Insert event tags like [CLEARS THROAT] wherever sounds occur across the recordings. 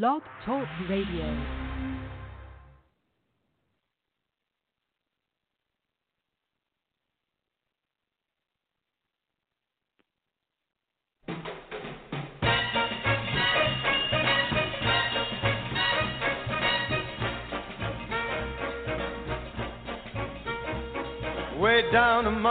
Blog Talk Radio.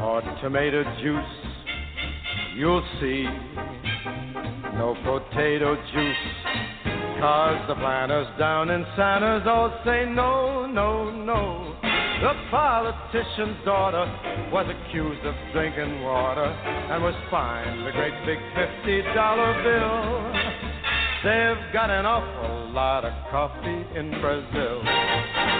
or tomato juice, you'll see. No potato juice, cause the planters down in Santos all say no, no, no. The politician's daughter was accused of drinking water and was fined a great big $50 bill. They've got an awful lot of coffee in Brazil.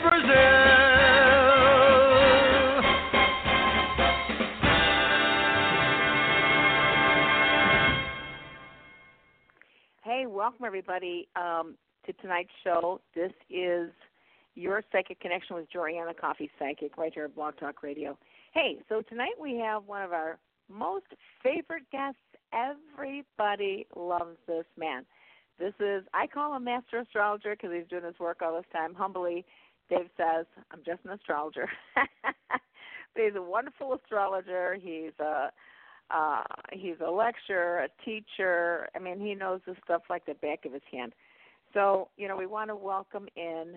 Hey, welcome everybody um, to tonight's show. This is your Psychic Connection with Jorianne Coffee Psychic right here at Blog Talk Radio. Hey, so tonight we have one of our most favorite guests. Everybody loves this man. This is, I call him Master Astrologer because he's doing his work all this time. Humbly, Dave says, I'm just an astrologer. [LAUGHS] but he's a wonderful astrologer. He's a uh, he's a lecturer, a teacher. I mean, he knows this stuff like the back of his hand. So, you know, we want to welcome in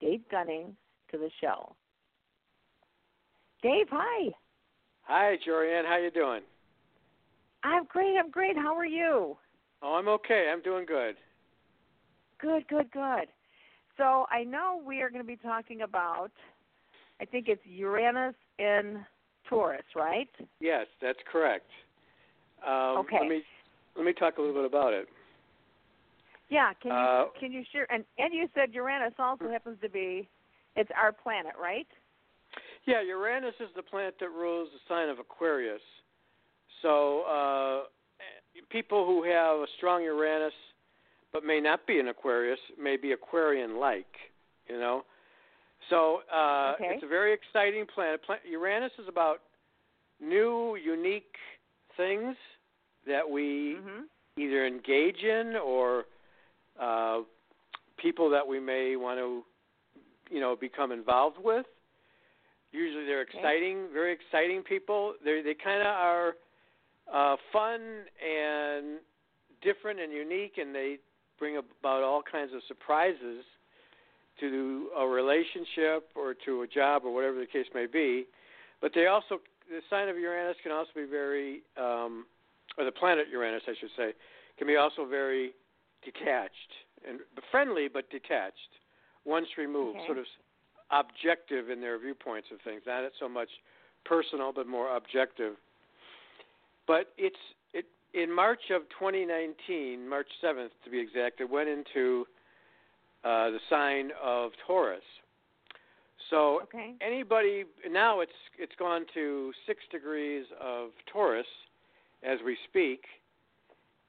Dave Gunning to the show. Dave, hi. Hi, Jorianne. How you doing? I'm great. I'm great. How are you? Oh, I'm okay. I'm doing good. Good, good, good. So I know we are going to be talking about, I think it's Uranus in Taurus, right? Yes, that's correct. Um, Okay. Let me let me talk a little bit about it. Yeah. Can you Uh, can you share? And and you said Uranus also happens to be, it's our planet, right? Yeah, Uranus is the planet that rules the sign of Aquarius. So uh, people who have a strong Uranus, but may not be an Aquarius, may be Aquarian-like. You know. So uh, Okay. it's a very exciting planet. Uranus is about new, unique things that we Mm-hmm. either engage in or uh, people that we may want to, you know, become involved with. Usually, they're Okay. exciting, very exciting people. They they kind of are uh, fun and different and unique, and they bring about all kinds of surprises to a relationship or to a job or whatever the case may be. But they also, the sign of Uranus can also be very um, or the planet Uranus, I should say, can be also very detached and friendly, but detached, once removed, Okay. sort of objective in their viewpoints of things, not so much personal, but more objective. But it's it in March of 2019, March 7th to be exact, it went into uh, the sign of Taurus. So Okay. anybody now it's it's gone to six degrees of Taurus as we speak,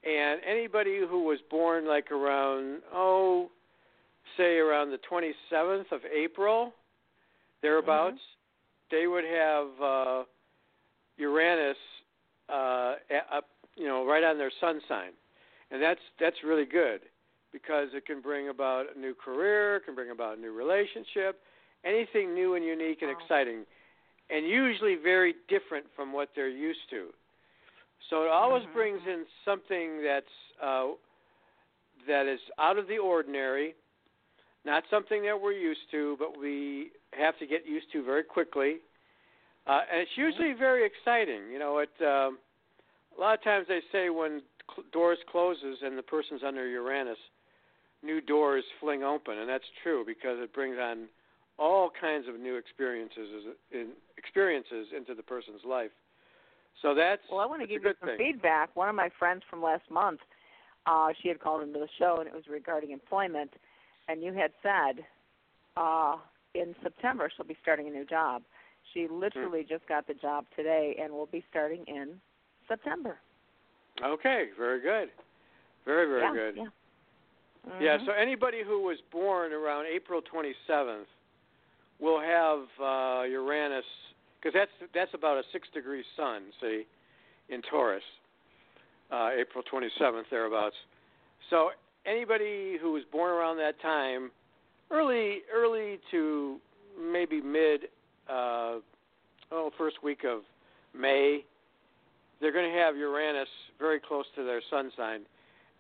and anybody who was born like around oh, say around the 27th of April, thereabouts, they would have uh, Uranus uh, up, you know, right on their sun sign, and that's that's really good because it can bring about a new career, can bring about a new relationship, anything new and unique and Wow. exciting, and usually very different from what they're used to. So it always Mhm, brings in something that's uh, that is out of the ordinary, not something that we're used to, but we have to get used to very quickly. Uh, and it's usually very exciting. You know, it um, a lot of times they say when cl- doors closes and the person's under Uranus, new doors fling open, and that's true because it brings on all kinds of new experiences in, experiences into the person's life. So that's Well, I want to give you some thing. feedback. One of my friends from last month, uh, she had called into the show, and it was regarding employment. And you had said uh, in September she'll be starting a new job. She literally just got the job today, and will be starting in September. Okay, very good, very very yeah, good. Yeah. Yeah, Mhm. so anybody who was born around April 27th will have uh, Uranus, because that's that's about a six degree sun, see, in Taurus, uh, April 27th thereabouts. So anybody who was born around that time, early early to maybe mid, uh, oh first week of May, they're going to have Uranus very close to their sun sign,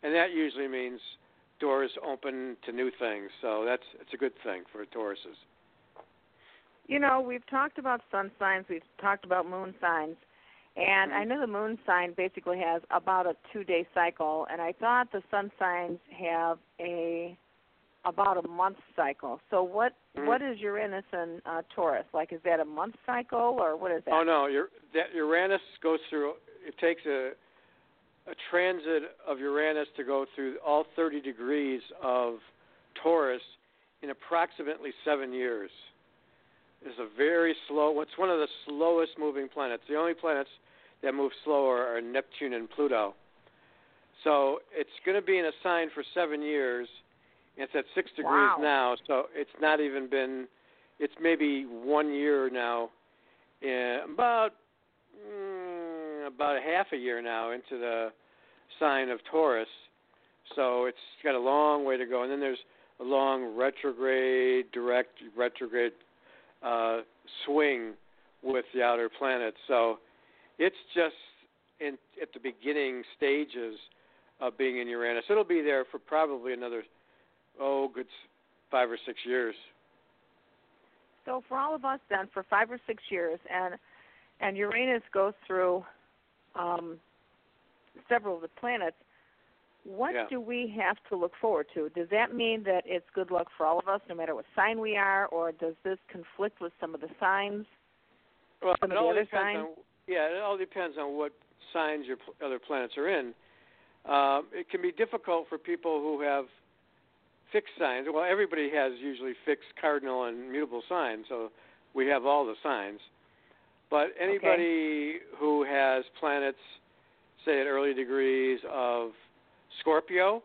and that usually means doors open to new things. So that's it's a good thing for Tauruses. You know, we've talked about sun signs, we've talked about moon signs, and I Mhm. know the moon sign basically has about a two day cycle, and I thought the sun signs have a about a month cycle. So what Mhm. what is Uranus and uh, Taurus? Like, is that a month cycle or what is that? Oh no, your that Uranus goes through. It takes a a transit of Uranus to go through all 30 degrees of Taurus in approximately seven years. It's a very slow. It's one of the slowest moving planets. The only planets that move slower are Neptune and Pluto. So it's going to be in a sign for seven years. and It's at six degrees Wow. now, so it's not even been. It's maybe one year now. Yeah, about mm, about a half a year now into the sign of Taurus. So it's got a long way to go, and then there's a long retrograde, direct retrograde uh, swing with the outer planets. So it's just in at the beginning stages of being in Uranus. It'll be there for probably another oh, good five or six years. So for all of us then, for five or six years, and and Uranus goes through um, several of the planets. What Yeah. do we have to look forward to? Does that mean that it's good luck for all of us, no matter what sign we are, or does this conflict with some of the signs? Well, Some it all other depends signs? on yeah, it all depends on what signs your pl- other planets are in. Um, it can be difficult for people who have fixed signs. Well, everybody has usually fixed cardinal and mutable signs, so we have all the signs. But anybody who has planets, say at early degrees of Scorpio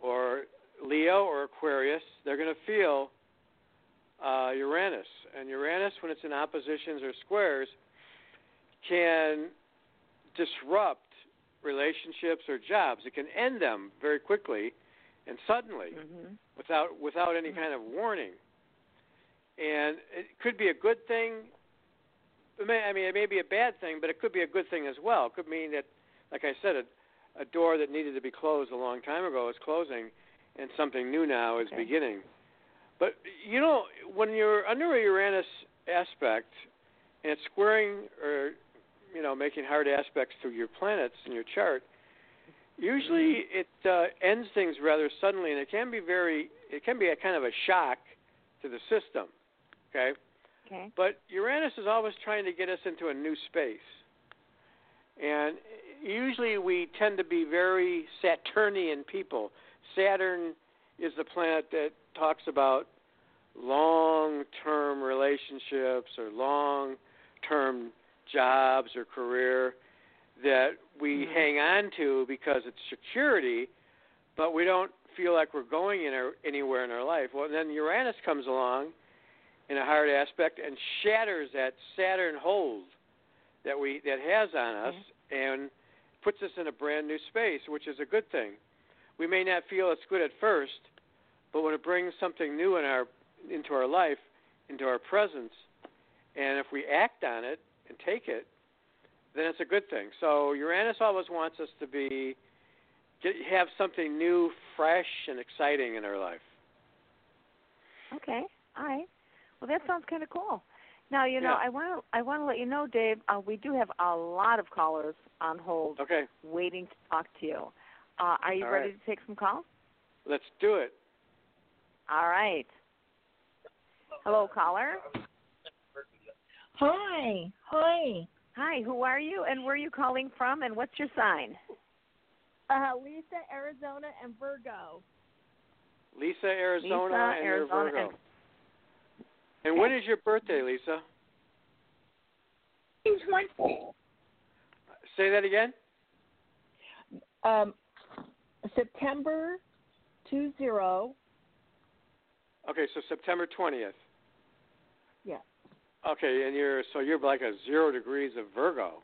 or Leo or Aquarius, they're going to feel uh, Uranus. And Uranus, when it's in oppositions or squares, can disrupt relationships or jobs. It can end them very quickly and suddenly Mm-hmm. without without any kind of warning. And it could be a good thing. It may, I mean, it may be a bad thing, but it could be a good thing as well. It could mean that, like I said, a, a door that needed to be closed a long time ago is closing, and something new now is Okay. beginning. But you know, when you're under a Uranus aspect and it's squaring or you know, making hard aspects to your planets in your chart, usually it uh, ends things rather suddenly, and it can be very, it can be a kind of a shock to the system. Okay. Okay. But Uranus is always trying to get us into a new space, and usually we tend to be very Saturnian people. Saturn is the planet that talks about long-term relationships or long-term jobs or career that we Mhm. hang on to because it's security, but we don't feel like we're going in our, anywhere in our life. Well, then Uranus comes along in a hard aspect and shatters that Saturn hold that we that has on us mm-hmm. and puts us in a brand new space, which is a good thing. We may not feel it's good at first, but when it brings something new in our into our life, into our presence, and if we act on it and take it, then it's a good thing. So Uranus always wants us to be get, have something new, fresh, and exciting in our life. Okay. All right. Well, that sounds kind of cool. Now, you know, Yeah. I want to I want to let you know, Dave. Uh, we do have a lot of callers on hold, Okay, waiting to talk to you. Uh, are you All ready right. to take some calls? let's do it. All right. Hello, caller. Hi. Hi. Hi. Who are you, and where are you calling from, and what's your sign? Uh, Lisa, Arizona, and Virgo. Lisa, Arizona, Lisa, and Arizona, Virgo. and- And when is your birthday, Lisa? Say that again. Um, September two zero. Okay, so September twentieth. Yeah. Okay, and you're so you're like a zero degrees of Virgo.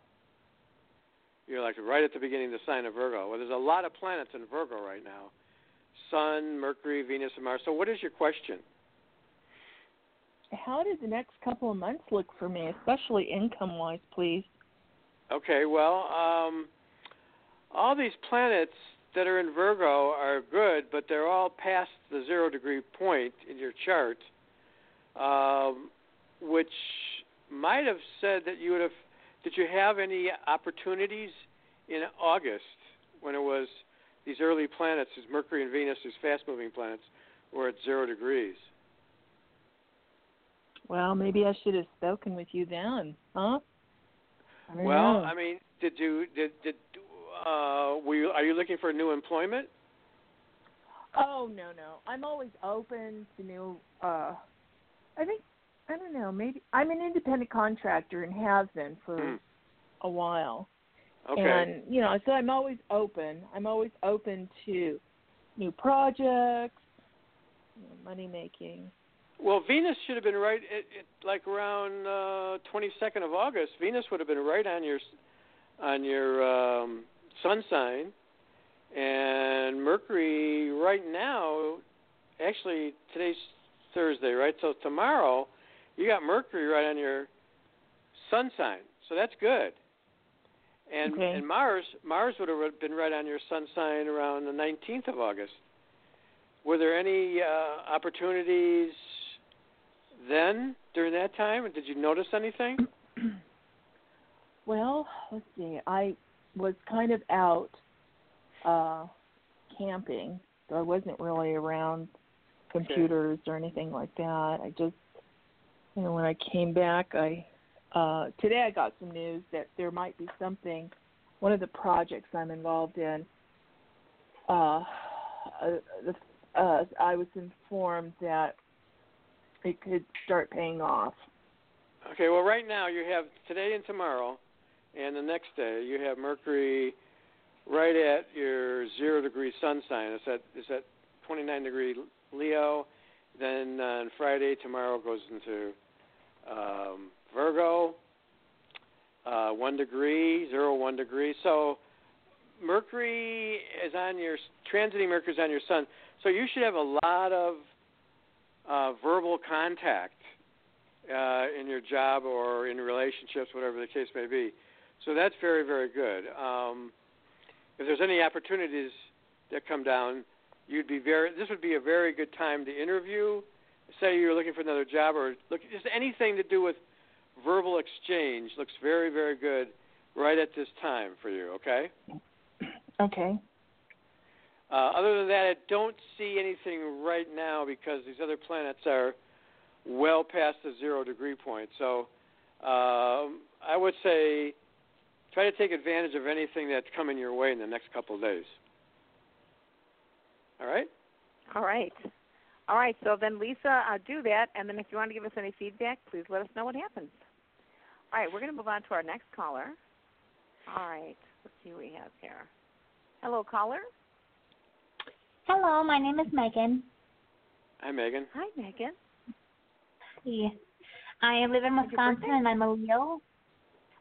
You're like right at the beginning of the sign of Virgo. Well, there's a lot of planets in Virgo right now: Sun, Mercury, Venus, and Mars. So, what is your question? How does the next couple of months look for me, especially income wise, please? Okay, well, um, all these planets that are in Virgo are good, but they're all past the zero degree point in your chart, um, which might have said that you would have. Did you have any opportunities in August when it was these early planets, these Mercury and Venus, these fast moving planets, were at zero degrees? Well, maybe I should have spoken with you then, huh? I Well, know. I mean, did you did did uh, were you, are you looking for new employment? Oh no no. I'm always open to new uh I think I don't know, maybe I'm an independent contractor and have been for Hmm. a while. Okay. And you know, so I'm always open. I'm always open to new projects, you know, money making. Well, Venus should have been right like around uh, 22nd of August. Venus would have been right on your on your um, sun sign, and Mercury right now. Actually, today's Thursday, right? So tomorrow, you got Mercury right on your sun sign. So that's good. And Okay. and Mars Mars would have been right on your sun sign around the 19th of August. Were there any uh, opportunities then during that time? Did you notice anything? [CLEARS THROAT] Well, let's see. I was kind of out uh camping, so I wasn't really around computers or anything like that. I just you know, when I came back I uh today I got some news that there might be something one of the projects I'm involved in uh, uh, the, uh I was informed that it could start paying off. Okay, well, right now you have today and tomorrow, and the next day you have Mercury right at your zero degree sun sign. It's at it's at 29 degree Leo. Then on Friday, tomorrow goes into um, Virgo, uh, one degree, zero one degree. So Mercury is on your transiting Mercury is on your sun. So you should have a lot of uh, verbal contact uh, in your job or in relationships, whatever the case may be. So that's very, very good. Um, if there's any opportunities that come down, you'd be very. This would be a very good time to interview. Say you're looking for another job, or look just anything to do with verbal exchange looks very, very good right at this time for you. Okay. Okay. Uh, other than that, I don't see anything right now because these other planets are well past the zero degree point. So um, I would say try to take advantage of anything that's coming your way in the next couple of days. All right. All right. All right. So then, Lisa, uh, do that, and then if you want to give us any feedback, please let us know what happens. All right. We're going to move on to our next caller. All right. Let's see what we have here. Hello, caller. Hello, my name is Megan. Hi, Megan. Hi, Megan. Hey. I live in Wisconsin and I'm a Leo.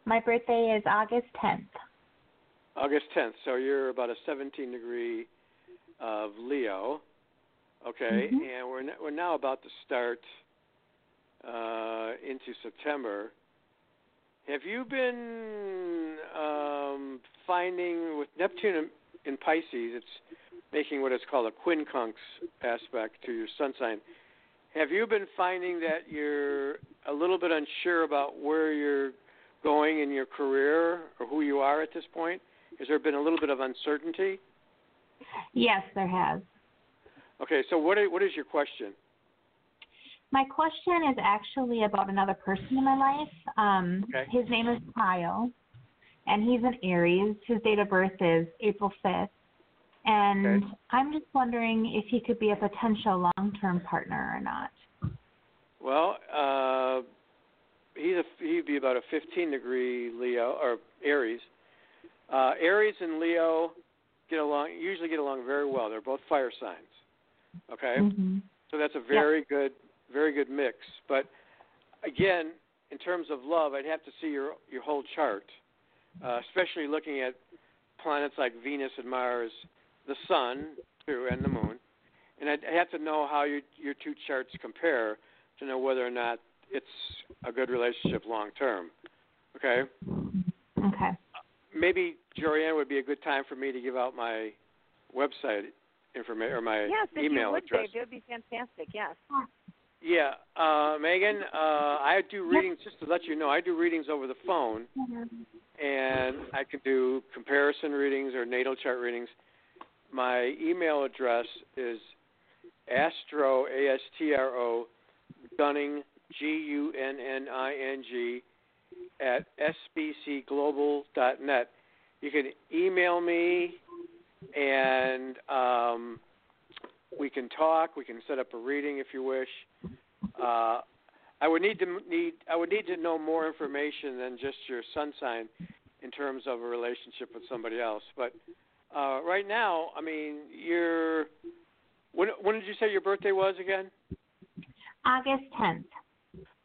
My birthday is August 10th. August 10th. So you're about a 17 degree of Leo. Okay, Mhm. and we're we're now about to start uh, into September. Have you been um, finding with Neptune in, in Pisces? It's making what is called a quincunx aspect to your sun sign. Have you been finding that you're a little bit unsure about where you're going in your career or who you are at this point? Has there been a little bit of uncertainty? Yes, there has. Okay, so what is, what is your question? My question is actually about another person in my life. Um, Okay. His name is Kyle, and he's an Aries. His date of birth is April 5th. And Okay. I'm just wondering if he could be a potential long term partner or not. Well, uh, he's a, he'd be about a 15 degree Leo or Aries. Uh, Aries and Leo get along usually get along very well. They're both fire signs. Okay, hmm so that's a very good very good mix. But again, in terms of love, I'd have to see your your whole chart, uh, especially looking at planets like Venus and Mars, the Sun too, and the Moon. And I'd have to know how your your two charts compare to know whether or not it's a good relationship long term. Okay, Okay. maybe Jorianne would be a good time for me to give out my website information or my Yes, email would, address. Dave, that would be fantastic. Yes. Yeah, uh, Megan, uh, I do readings. Just to let you know, I do readings over the phone, and I can do comparison readings or natal chart readings. My email address is astro a s t r o Gunning G U N N I N G at sbcglobal.net. You can email me, and um, we can talk. We can set up a reading if you wish. Uh, I would need to need I would need to know more information than just your sun sign in terms of a relationship with somebody else. But uh, right now, I mean, you're when when did you say your birthday was again? August 10th.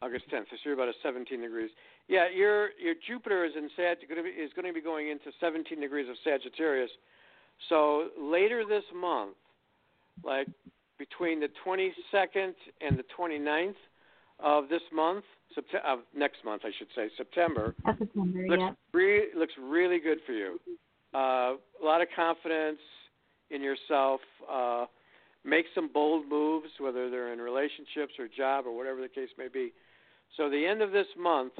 August 10th. So you're about a 17 degrees. Yeah, your your Jupiter is in Sag going is going to be going into 17 degrees of Sagittarius. So later this month, like between the 22nd and the 29th of this month, Sept- of next month I should say, September, That's September, looks yeah. re- looks really good for you. Uh, a lot of confidence in yourself. Uh, make some bold moves, whether they're in relationships or job or whatever the case may be. So the end of this month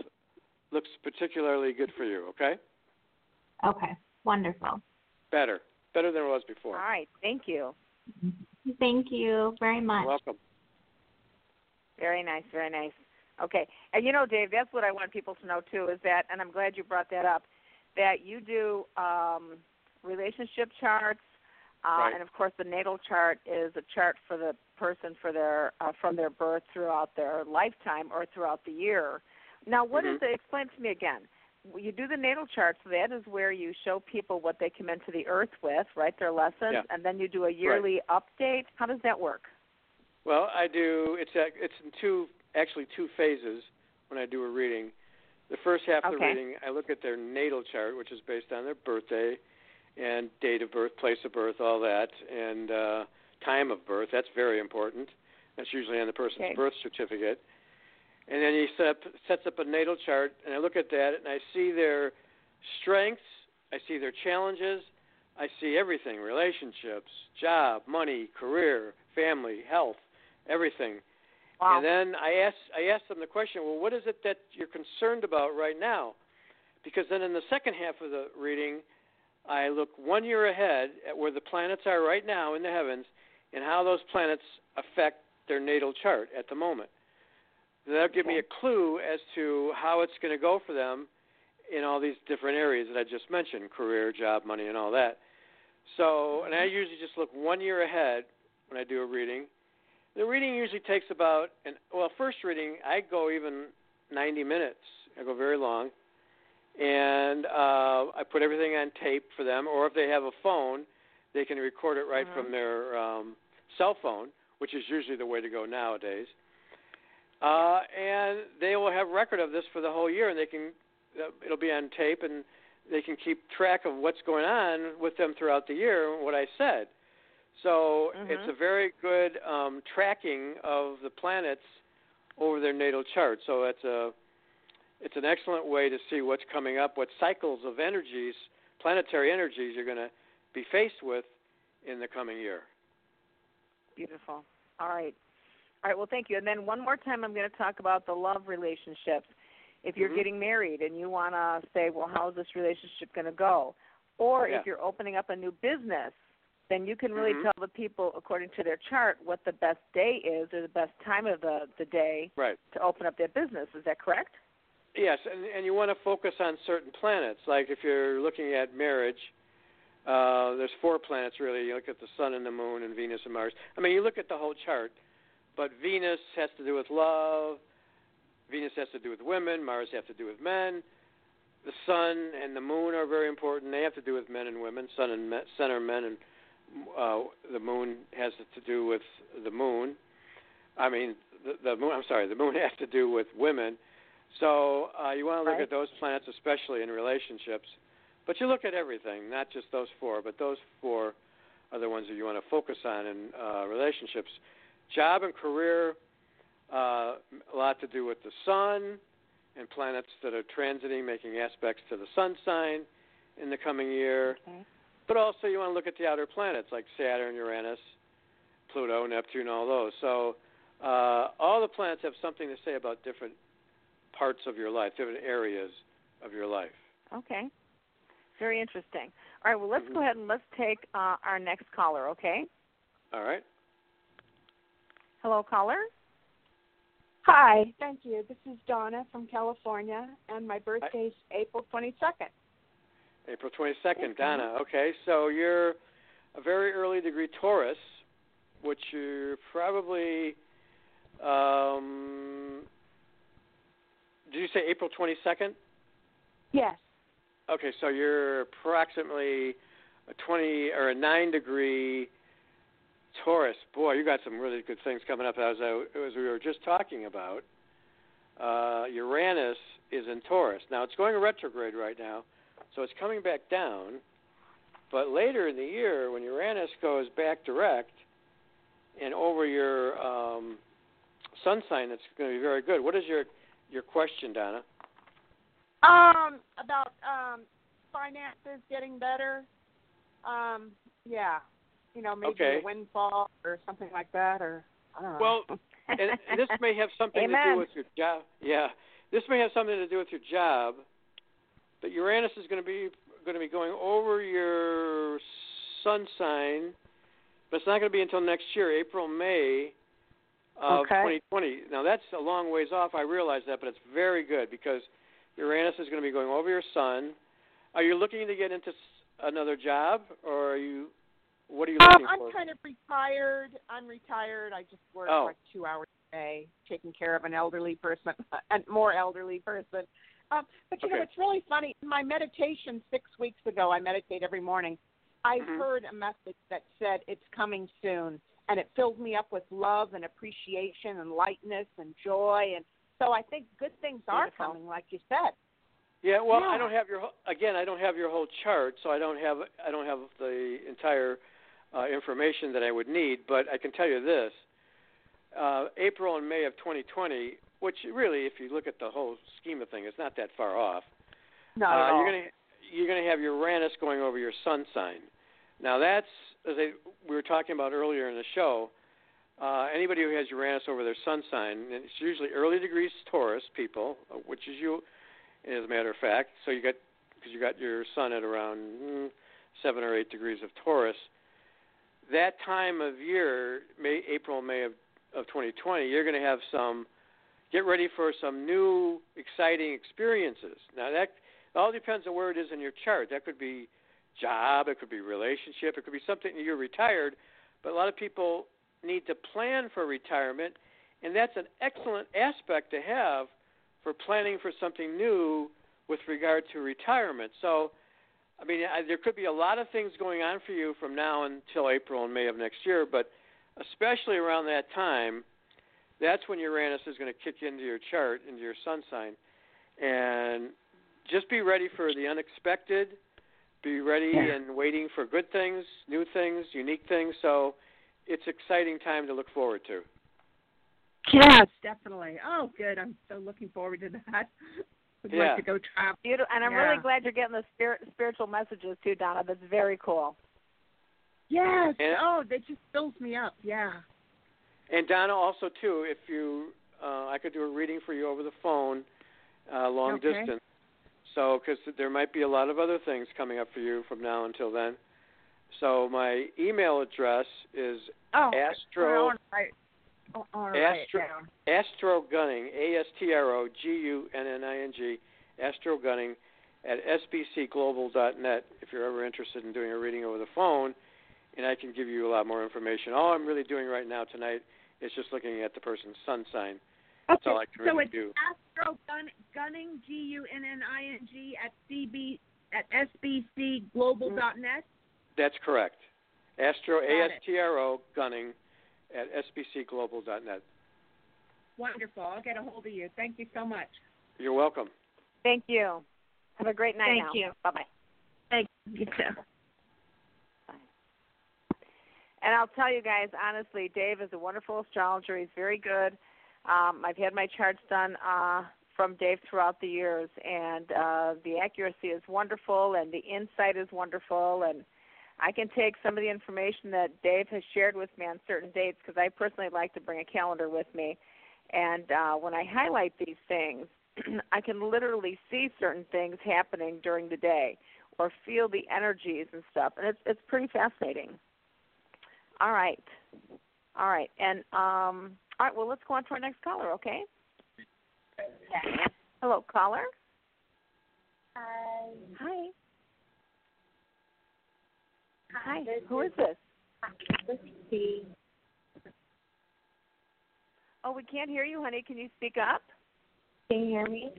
looks particularly good for you. Okay, Okay. Wonderful. better, better than it was before. All right. Thank you. Thank you very much. You're welcome. Very nice. Very nice. Okay. And you know, Dave, that's what I want people to know too is that, and I'm glad you brought that up, that you do um, relationship charts, uh, Right. and of course, the natal chart is a chart for the person for their uh, from their birth throughout their lifetime or throughout the year. Now, what is Mhm. it? Explain to me again. You do the natal charts. That is where you show people what they come into the earth with, right? Their lessons, Yeah. and then you do a yearly update. How does that work? Well, I do. It's a, it's in two actually two phases when I do a reading. The first half of the reading, I look at their natal chart, which is based on their birthday and date of birth, place of birth, all that, and uh, time of birth. That's very important. That's usually on the person's Okay. birth certificate. And then he set up, sets up a natal chart, and I look at that, and I see their strengths, I see their challenges, I see everything: relationships, job, money, career, family, health, everything. Wow. And then I ask I ask them the question, well, what is it that you're concerned about right now? because then in the second half of the reading, I look one year ahead at where the planets are right now in the heavens and how those planets affect their natal chart at the moment. That'll give me a clue as to how it's going to go for them in all these different areas that I just mentioned career, job, money, and all that. So, and I mm-hmm. usually just look one year ahead when I do a reading. The reading usually takes about, an, well, first reading, I go even 90 minutes. I go very long. And uh, I put everything on tape for them, or if they have a phone, they can record it right Mm-hmm. from their um, cell phone, which is usually the way to go nowadays. Uh, and they will have record of this for the whole year, and they can uh, it'll be on tape, and they can keep track of what's going on with them throughout the year. and What I said, so Mhm. it's a very good um, tracking of the planets over their natal chart. So it's a it's an excellent way to see what's coming up, what cycles of energies, planetary energies, you're going to be faced with in the coming year. Beautiful. All right. All right. Well, thank you. And then one more time, I'm going to talk about the love relationships. If you're Mhm. getting married and you want to say, well, how's this relationship going to go? Or Yeah. if you're opening up a new business, then you can really Mhm. tell the people, according to their chart, what the best day is or the best time of the, the day Right. to open up their business. Is that correct? Yes, and and you want to focus on certain planets. Like if you're looking at marriage, uh, there's four planets really. You look at the sun and the moon and Venus and Mars. I mean, you look at the whole chart, but Venus has to do with love. Venus has to do with women. Mars has to do with men. The sun and the moon are very important. They have to do with men and women. Sun and me, sun are men, and uh, the moon has to do with the moon. I mean, the, the moon. I'm sorry, the moon [LAUGHS] has to do with women. So uh, you want to look Right. at those planets, especially in relationships. But you look at everything, not just those four, but those four are the ones that you want to focus on in uh, relationships. Job and career, uh, a lot to do with the sun and planets that are transiting, making aspects to the sun sign in the coming year. Okay. But also, you want to look at the outer planets like Saturn, Uranus, Pluto, Neptune, all those. So, uh, all the planets have something to say about different parts of your life, different areas of your life. Okay. Very interesting. All right. Well, let's Mhm. go ahead and let's take uh, our next caller. Okay. All right. Hello, caller. Hi, thank you. This is Donna from California, and my birthday is April 22nd. April 22nd, Okay. Donna. Okay, so you're a very early degree Taurus, which you're probably. Um, did you say April 22nd? Yes. Okay, so you're approximately a 20 or a 9 degree Taurus. Boy, you got some really good things coming up. As, I, as we were just talking about, uh, Uranus is in Taurus. Now, it's going retrograde right now, so it's coming back down. But later in the year, when Uranus goes back direct and over your um, sun sign, it's going to be very good. What is your your question, Donna? Um, about um finances getting better. Um, yeah. You know, maybe Okay. a windfall or something like that, or I don't know. Well, and, and this [LAUGHS] may have something to do with your job. Yeah, this may have something to do with your job. But Uranus is going to be going to be going over your sun sign, but it's not going to be until next year, April, May of Okay. 2020. Now that's a long ways off. I realize that, but it's very good because Uranus is going to be going over your sun. Are you looking to get into another job, or are you? What are you um, looking I'm for? kind of retired. I'm retired. I just work Oh. like two hours a day, taking care of an elderly person, [LAUGHS] and more elderly person. Um, but you know, it's really funny. In my meditation six weeks ago, I meditate every morning. I Mhm. heard a message that said it's coming soon, and it filled me up with love and appreciation and lightness and joy. And so I think good things are Beautiful. coming, like you said. Yeah, well, I don't have your again. I don't have your whole chart, so I don't have I don't have the entire uh, information that I would need. But I can tell you this: uh, April and May of 2020, which really, if you look at the whole scheme of things, it's not that far off. Not uh. You're gonna you're gonna have Uranus going over your Sun sign. Now that's as I, we were talking about earlier in the show. Uh, anybody who has Uranus over their Sun sign, and it's usually early degrees Taurus people, uh, which is you as a matter of fact. So you got because you got your sun at around mm, seven or eight degrees of Taurus. That time of year, May, April, May of of 2020, you're going to have some. Get ready for some new, exciting experiences. Now that all depends on where it is in your chart. That could be job, it could be relationship, it could be something you're retired, but a lot of people need to plan for retirement, and that's an excellent aspect to have for planning for something new with regard to retirement. So, I mean, I, there could be a lot of things going on for you from now until April and May of next year, but especially around that time, that's when Uranus is going to kick into your chart, into your sun sign. And just be ready for the unexpected. Be ready Yeah. and waiting for good things, new things, unique things. So it's exciting time to look forward to. Yes, definitely. Oh, good. I'm so looking forward to that. [LAUGHS] Would Yeah. like to go travel. Beautiful, and I'm Yeah. really glad you're getting the spirit, spiritual messages too, Donna. That's very cool. Yes. And- oh, that just fills me up. Yeah. And Donna, also too, if you, uh, I could do a reading for you over the phone, uh, long Okay. distance. So, because there might be a lot of other things coming up for you from now until then. So my email address is Oh. Astro- I wanna write- I wanna write it Astro-. Astro Gunning, A S T R O G U N N I N G, Astro Gunning at sbcglobal.net if you're ever interested in doing a reading over the phone, and I can give you a lot more information. All I'm really doing right now tonight is just looking at the person's sun sign. That's all I can so really it's do. Astro Gun, Gunning G U N N I N G at CB at sbcglobal.net. Mm-hmm. That's correct. Astro A S T R O A it. S T R O Gunning at sbcglobal.net. Wonderful. I'll get a hold of you. Thank you so much. You're welcome. Thank you. Have a great night Thank now. you. Bye bye. Thank you too. And I'll tell you guys honestly, Dave is a wonderful astrologer. He's very good. Um, I've had my charts done uh, from Dave throughout the years, and uh, the accuracy is wonderful, and the insight is wonderful, and I can take some of the information that Dave has shared with me on certain dates because I personally like to bring a calendar with me, and uh, when I highlight these things, [CLEARS THROAT] I can literally see certain things happening during the day or feel the energies and stuff, and it's it's pretty fascinating. All right. All right. And um all right, well let's go on to our next caller, okay? Hello, caller. Hi. Hi. Hi. Who is this? This is Steve. Oh, we can't hear you, honey. Can you speak up? Can you hear me?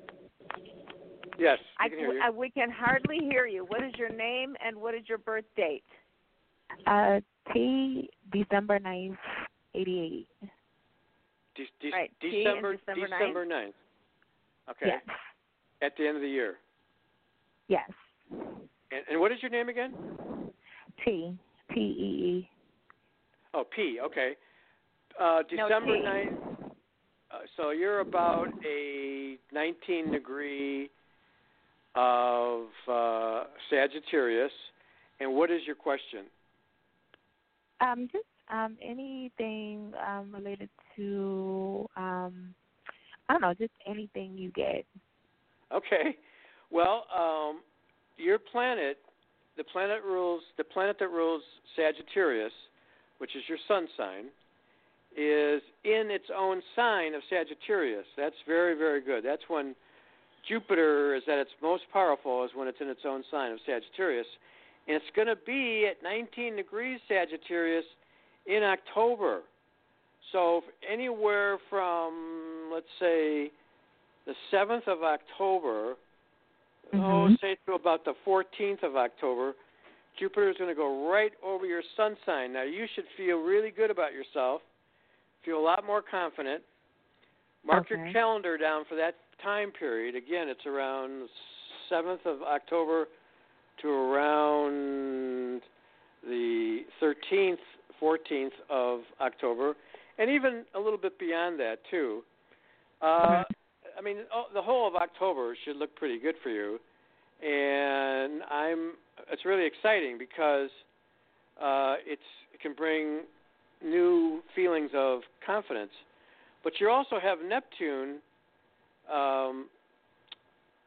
Yes, I, can hear you. I- we can hardly hear you. What is your name and what is your birth date? Uh, T, December ninth, 88. De- de- right, T and December December 9th? 9th. Okay. Yes. At the end of the year. Yes. And, and what is your name again? T, T E E. Oh, P. Okay. Uh, December T. 9th. Uh, so you're about a 19 degree of uh, Sagittarius. And what is your question? Um, just um, anything um, related to, um, I don't know, just anything you get. Okay. Well, um, your planet, the planet rules, the planet that rules Sagittarius, which is your sun sign, is in its own sign of Sagittarius. That's very, very good. That's when Jupiter is at its most powerful, is when it's in its own sign of Sagittarius. And it's going to be at 19 degrees Sagittarius in October. So anywhere from, let's say, the 7th of October, oh, Mhm. say to about the 14th of October, Jupiter is going to go right over your sun sign. Now, you should feel really good about yourself, feel a lot more confident. Mark your calendar down for that time period. Again, it's around 7th of October to around the 13th, 14th of October, and even a little bit beyond that, too. Uh, I mean, oh, the whole of October should look pretty good for you, and I'm. It's really exciting because uh, it's it can bring new feelings of confidence, but you also have Neptune um,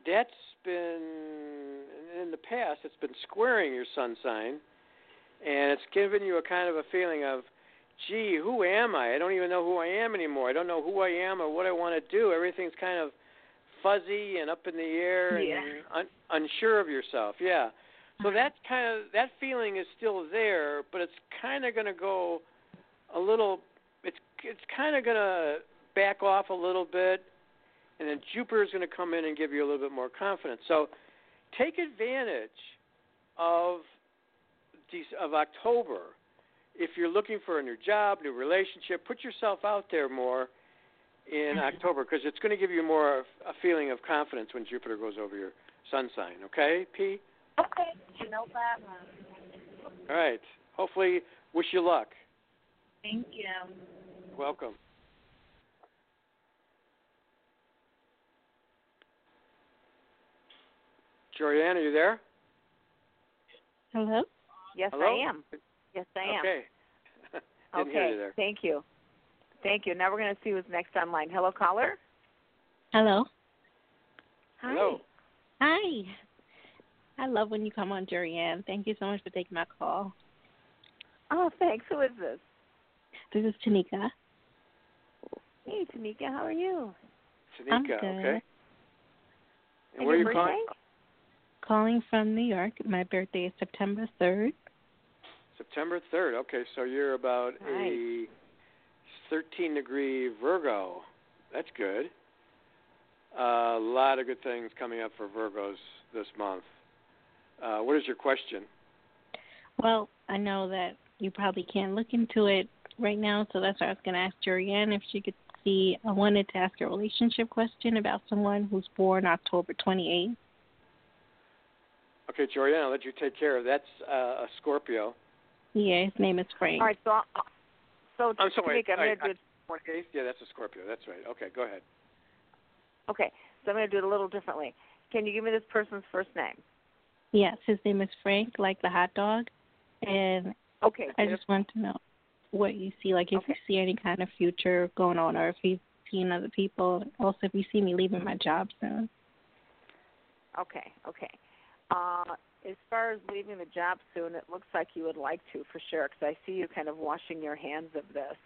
that's been in the past. It's been squaring your sun sign, and it's given you a kind of a feeling of, gee, who am I? I don't even know who I am anymore. I don't know who I am or what I want to do. Everything's kind of fuzzy and up in the air Yeah. and un- unsure of yourself. Yeah. So uh-huh. that kind of that feeling is still there, but it's kind of going to go a little. It's it's kind of going to back off a little bit, and then Jupiter is going to come in and give you a little bit more confidence. So take advantage of these of October. If you're looking for a new job, new relationship, put yourself out there more in mm-hmm. October because it's going to give you more of a feeling of confidence when Jupiter goes over your sun sign. Okay, P. Okay, no problem. All right. Hopefully, wish you luck. Thank you. Welcome. Jorianne, are you there? Hello? Yes, Hello? I am. Yes, I am. Okay. [LAUGHS] Didn't okay. hear you there. Thank you. Thank you. Now we're going to see who's next online. Hello, caller. Hello? Hi. Hello. Hi. I love when you come on, Jorianne. Thank you so much for taking my call. Oh, thanks. Who is this? This is Tanika. Hey, Tanika. How are you? I'm Tanika, good. okay. And And where are you calling? Calling from New York. My birthday is September 3rd. September 3rd. Okay, so you're about a 13 degree Virgo. That's good. A lot of good things coming up for Virgos this month. Uh, what is your question? Well, I know that you probably can't look into it right now, so that's why I was going to ask Jorianne if she could see. I wanted to ask a relationship question about someone who's born October 28th. Okay, Jorianne, I'll let you take care of That's uh, a Scorpio. Yeah, his name is Frank. All right. So, I'll- so I'm sorry. Tanika, I'm I- going to do it 28th? Yeah, that's a Scorpio. That's right. Okay, go ahead. Okay, so I'm going to do it a little differently. Can you give me this person's first name? Yes, his name is Frank, like the hot dog. And Okay. I just want to know what you see, like if you see any kind of future going on, or if you've seen other people. Also, if you see me leaving my job soon. Okay. Okay. Uh, as far as leaving the job soon, it looks like you would like to for sure, because I see you kind of washing your hands of this.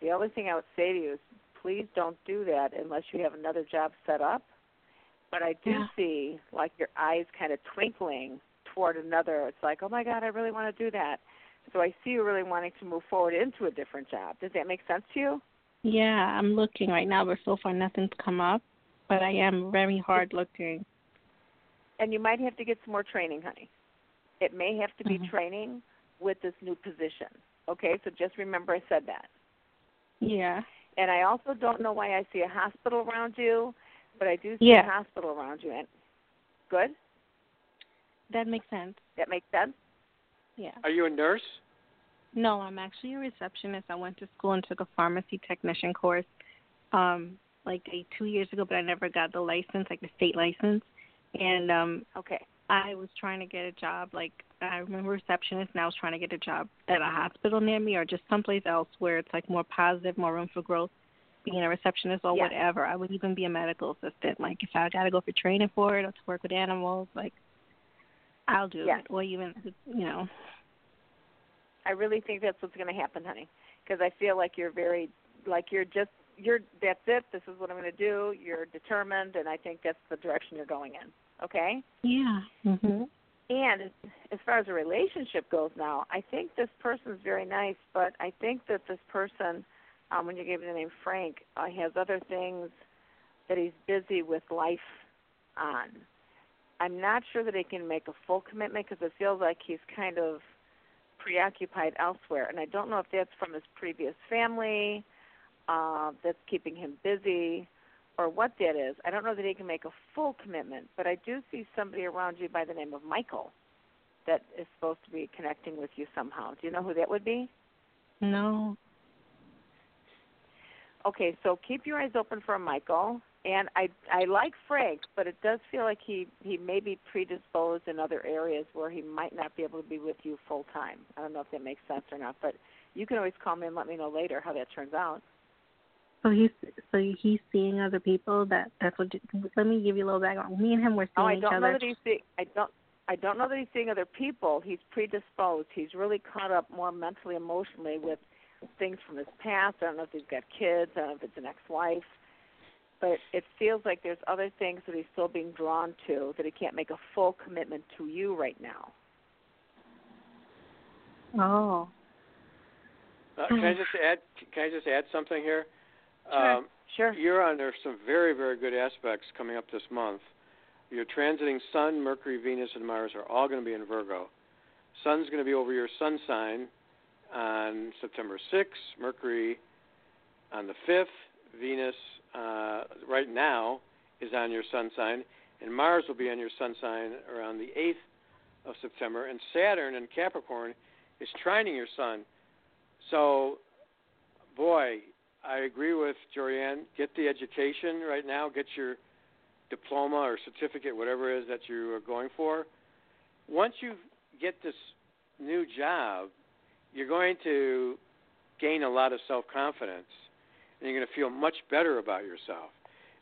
The only thing I would say to you is, please don't do that unless you have another job set up. But I do Yeah. see like your eyes kind of twinkling toward another. It's like, oh my God, I really want to do that. So I see you really wanting to move forward into a different job. Does that make sense to you? Yeah, I'm looking right now, but so far nothing's come up. But I am very hard looking. And you might have to get some more training, honey. It may have to be Mhm. training with this new position. Okay, so just remember I said that. Yeah. And I also don't know why I see a hospital around you, but I do see Yeah. a hospital around you. And good, That makes sense. that makes sense. Yeah. Are you a nurse? No, I'm actually a receptionist. I went to school and took a pharmacy technician course, um, like a, two years ago, but I never got the license, like the state license. And um, Okay, I was trying to get a job, like I remember receptionist, and I was trying to get a job at a hospital near me, or just someplace else where it's like more positive, more room for growth. Being a receptionist or Yeah. whatever, I would even be a medical assistant. Like if I got to go for training for it or to work with animals, like I'll do Yes. it. Or even, you know, I really think that's what's going to happen, honey, because I feel like you're very, like you're just, you're. That's it. This is what I'm going to do. You're determined, and I think that's the direction you're going in. Okay. yeah. Mhm. And as- as far as a relationship goes now, I think this person's very nice, but I think that this person, um, when you gave me the name Frank, uh, has other things that he's busy with life on. I'm not sure that he can make a full commitment because it feels like he's kind of preoccupied elsewhere, and I don't know if that's from his previous family uh, that's keeping him busy or what that is. I don't know that he can make a full commitment, but I do see somebody around you by the name of Michael that is supposed to be connecting with you somehow. Do you know who that would be? No. Okay, so keep your eyes open for a Michael. And I I like Frank, but it does feel like he he may be predisposed in other areas where he might not be able to be with you full time. I don't know if that makes sense or not, but you can always call me and let me know later how that turns out. So he's so he's seeing other people. That that's what. Let me give you a little background. Me and him were seeing oh, I don't other. know that he's see, I don't. I don't know that he's seeing other people. He's predisposed. He's really caught up more mentally, emotionally with things from his past. I don't know if he's got kids. I don't know if it's an ex-wife. But it feels like there's other things that he's still being drawn to that he can't make a full commitment to you right now. Oh. Uh, can I just add? Can I just add something here? Sure. Um, Sure. You're under some very, very good aspects coming up this month. Your transiting Sun, Mercury, Venus, and Mars are all going to be in Virgo. Sun's going to be over your Sun sign on September 6th. Mercury on the 5th. Venus uh, right now is on your Sun sign, and Mars will be on your Sun sign around the 8th of September. And Saturn in Capricorn is trining your Sun. So, boy, I agree with Jorianne. Get the education right now. Get your diploma or certificate, whatever it is that you are going for. Once you get this new job, you're going to gain a lot of self confidence and you're going to feel much better about yourself.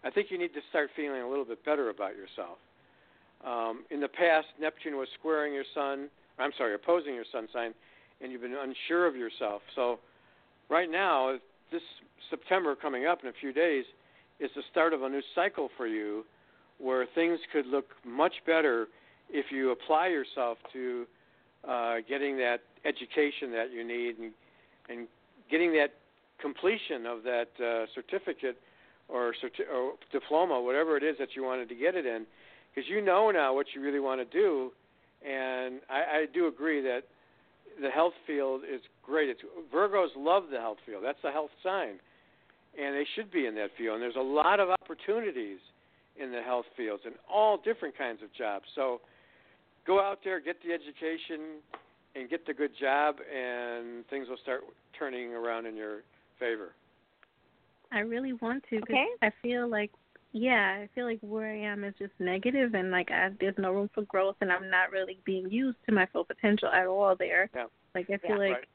I think you need to start feeling a little bit better about yourself. Um, in the past, Neptune was squaring your sun, I'm sorry, opposing your sun sign, and you've been unsure of yourself. So, right now, this September coming up in a few days is the start of a new cycle for you where things could look much better if you apply yourself to uh, getting that education that you need and, and getting that completion of that uh, certificate or, certi- or diploma, whatever it is that you wanted to get it in, because you know now what you really want to do. And I, I do agree that the health field is great. It's, Virgos love the health field. That's a health sign, and they should be in that field. And there's a lot of opportunities in the health fields and all different kinds of jobs. So go out there, get the education, and get the good job, and things will start turning around in your favor. I really want to. 'cause Okay. I feel like, yeah, I feel like where I am is just negative, and like I, there's no room for growth, and I'm not really being used to my full potential at all there. Yeah. Like I feel Yeah. like Right.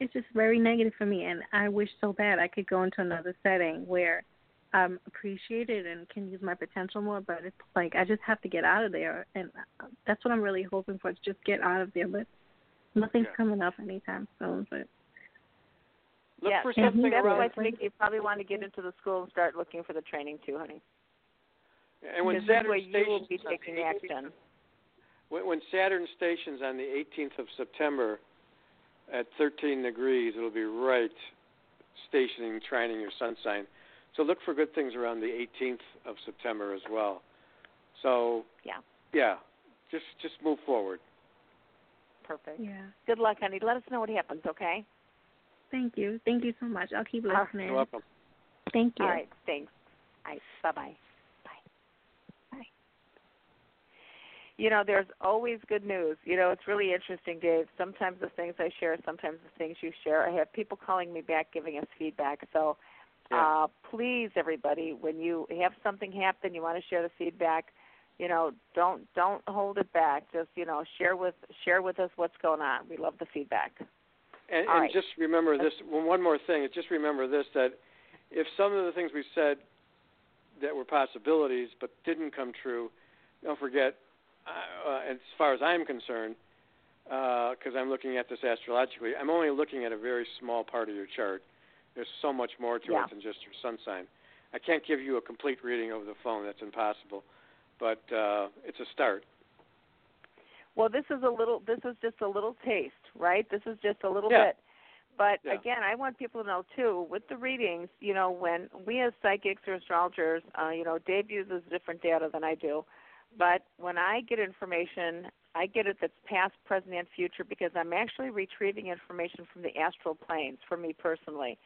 it's just very negative for me, and I wish so bad I could go into another setting where I'm appreciated and can use my potential more. But it's like I just have to get out of there, and uh, that's what I'm really hoping for. To just get out of there, but nothing's Yeah. coming up anytime soon. But Look yeah, for and something that's around. why Tamika, you probably want to get into the school and start looking for the training too, honey. And when Because this Saturn way you will be taking action. When, when Saturn stations on the 18th of September at 13 degrees, it'll be right stationing, trining your sun sign. So look for good things around the 18th of September as well. So Yeah. yeah, just just move forward. Perfect. yeah, Good luck, honey. Let us know what happens, okay? Thank you, thank you so much. I'll keep listening. You're welcome. Thank you. All right. Thanks. All right. Bye bye. Bye. Bye. You know, there's always good news. You know, it's really interesting, Dave. Sometimes the things I share, sometimes the things you share. I have people calling me back giving us feedback. So Yeah. uh, please, everybody, when you have something happen, you want to share the feedback. You know, don't don't hold it back. Just you know, share with share with us what's going on. We love the feedback. And, and right. just remember this. One more thing. Just remember this: that if some of the things we said that were possibilities but didn't come true, don't forget. Uh, uh, as far as I'm concerned, because I'm looking at this astrologically, I'm only looking at a very small part of your chart. There's so much more to Yeah. it than just your sun sign. I can't give you a complete reading over the phone. That's impossible. But uh, it's a start. Well, this is a little. This is just a little taste, right? This is just a little Yeah. bit. But Yeah. again, I want people to know too. With the readings, you know, when we as psychics or astrologers, uh, you know, Dave uses different data than I do. But when I get information, I get it that's past, present, and future because I'm actually retrieving information from the astral planes. For me personally,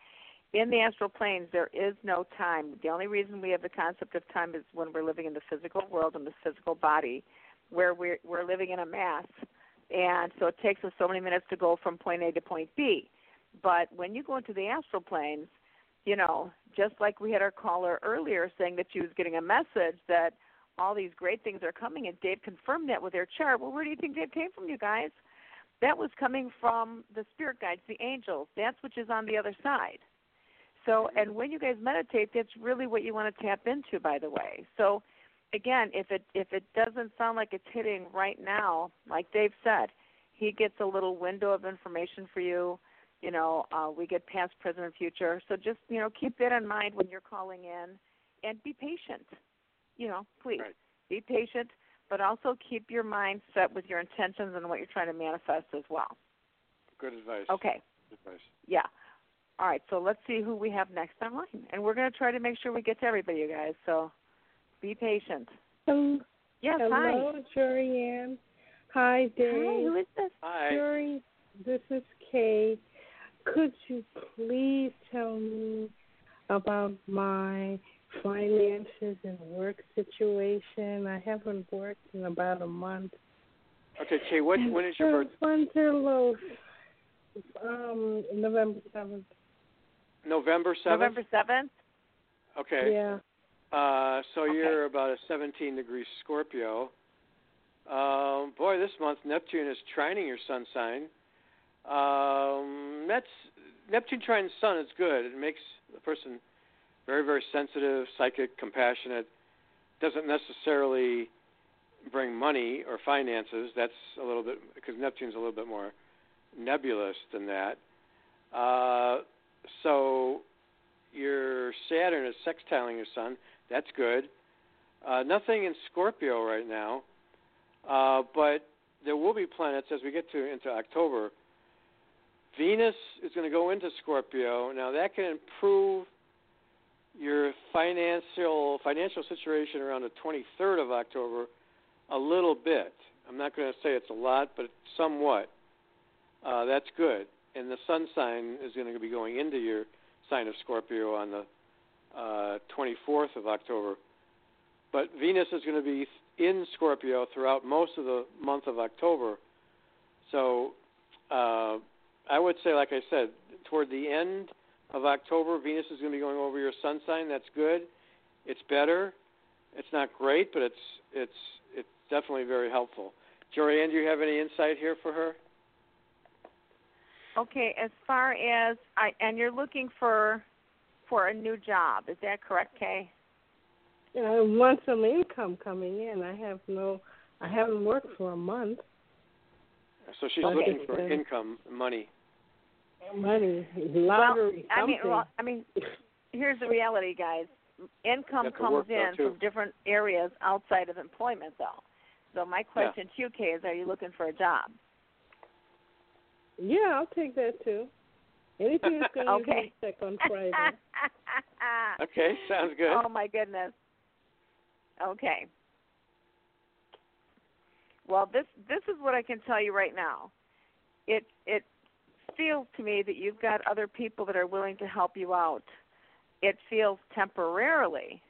in the astral planes, there is no time. The only reason we have the concept of time is when we're living in the physical world in the physical body where we're we're living in a mass and so it takes us so many minutes to go from point A to point B. But when you go into the astral planes, you know, just like we had our caller earlier saying that she was getting a message that all these great things are coming and Dave confirmed that with their chart. Well, where do you think Dave came from, you guys? That was coming from the spirit guides, the angels. That's which is on the other side. So, and when you guys meditate, that's really what you want to tap into. By the way, so again, if it if it doesn't sound like it's hitting right now, like Dave said, he gets a little window of information for you. You know, uh, we get past, present, and future. So just you know, keep that in mind when you're calling in, and be patient. You know, please Right. be patient, but also keep your mind set with your intentions and what you're trying to manifest as well. Good advice. Okay. Good advice. Yeah. All right. So let's see who we have next online, and we're going to try to make sure we get to everybody, you guys. So be patient. Um, Yes. hello, Hi. Jorianne. Hi, Dave. Hi. Who is this? Hi. Jori, this is Kay. Could you please tell me about my finances and work situation? I haven't worked in about a month. Okay, Kay, what, when is your birthday? Funds are low. Um, November seventh. November 7th? November seventh. Okay. Yeah. Uh, so Okay. you're about a 17 degree Scorpio. Um, boy, this month Neptune is trining your sun sign. Um, that's Neptune trine sun is good. It makes the person very, very sensitive, psychic, compassionate. Doesn't necessarily bring money or finances. That's a little bit because Neptune's a little bit more nebulous than that. Uh, so your Saturn is sextiling your Sun. That's good. Uh, nothing in Scorpio right now, uh, but there will be planets as we get to into October. Venus is going to go into Scorpio. Now that can improve your financial financial situation around the 23rd of October a little bit. I'm not going to say it's a lot, but somewhat. Uh, that's good. And the sun sign is going to be going into your sign of Scorpio on the uh, 24th of October. But Venus is going to be in Scorpio throughout most of the month of October. So uh, I would say, like I said, toward the end of October, Venus is going to be going over your sun sign. That's good. It's better. It's not great, but it's it's it's definitely very helpful. Jorianne, do you have any insight here for her? Okay. As far as I and you're looking for for a new job, is that correct, Kay? I want some income coming in. I have no. I haven't worked for a month. So she's Okay. looking for income, money. Money, lottery, well, I mean, well, I mean, here's the reality, guys. Income You have to comes work, in too. from different areas outside of employment, though. So my question to you, Kay, is: Are you looking for a job? yeah, I'll take that too. Anything that's going to Okay. use my check on Friday. [LAUGHS] Okay, sounds good. Oh my goodness. Okay. Well, this this is what I can tell you right now. It it feels to me that you've got other people that are willing to help you out. It feels temporarily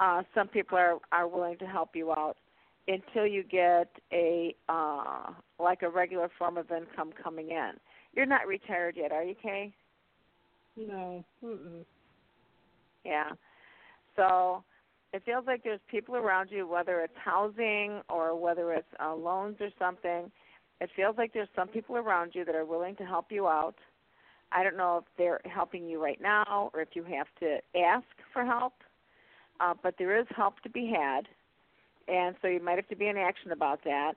uh some people are are willing to help you out until you get a uh like a regular form of income coming in. You're not retired yet, are you, Kay? No. Mm-mm. Yeah. So it feels like there's people around you, whether it's housing or whether it's uh, loans or something. It feels like there's some people around you that are willing to help you out. I don't know if they're helping you right now or if you have to ask for help, uh, but there is help to be had, and so you might have to be in action about that.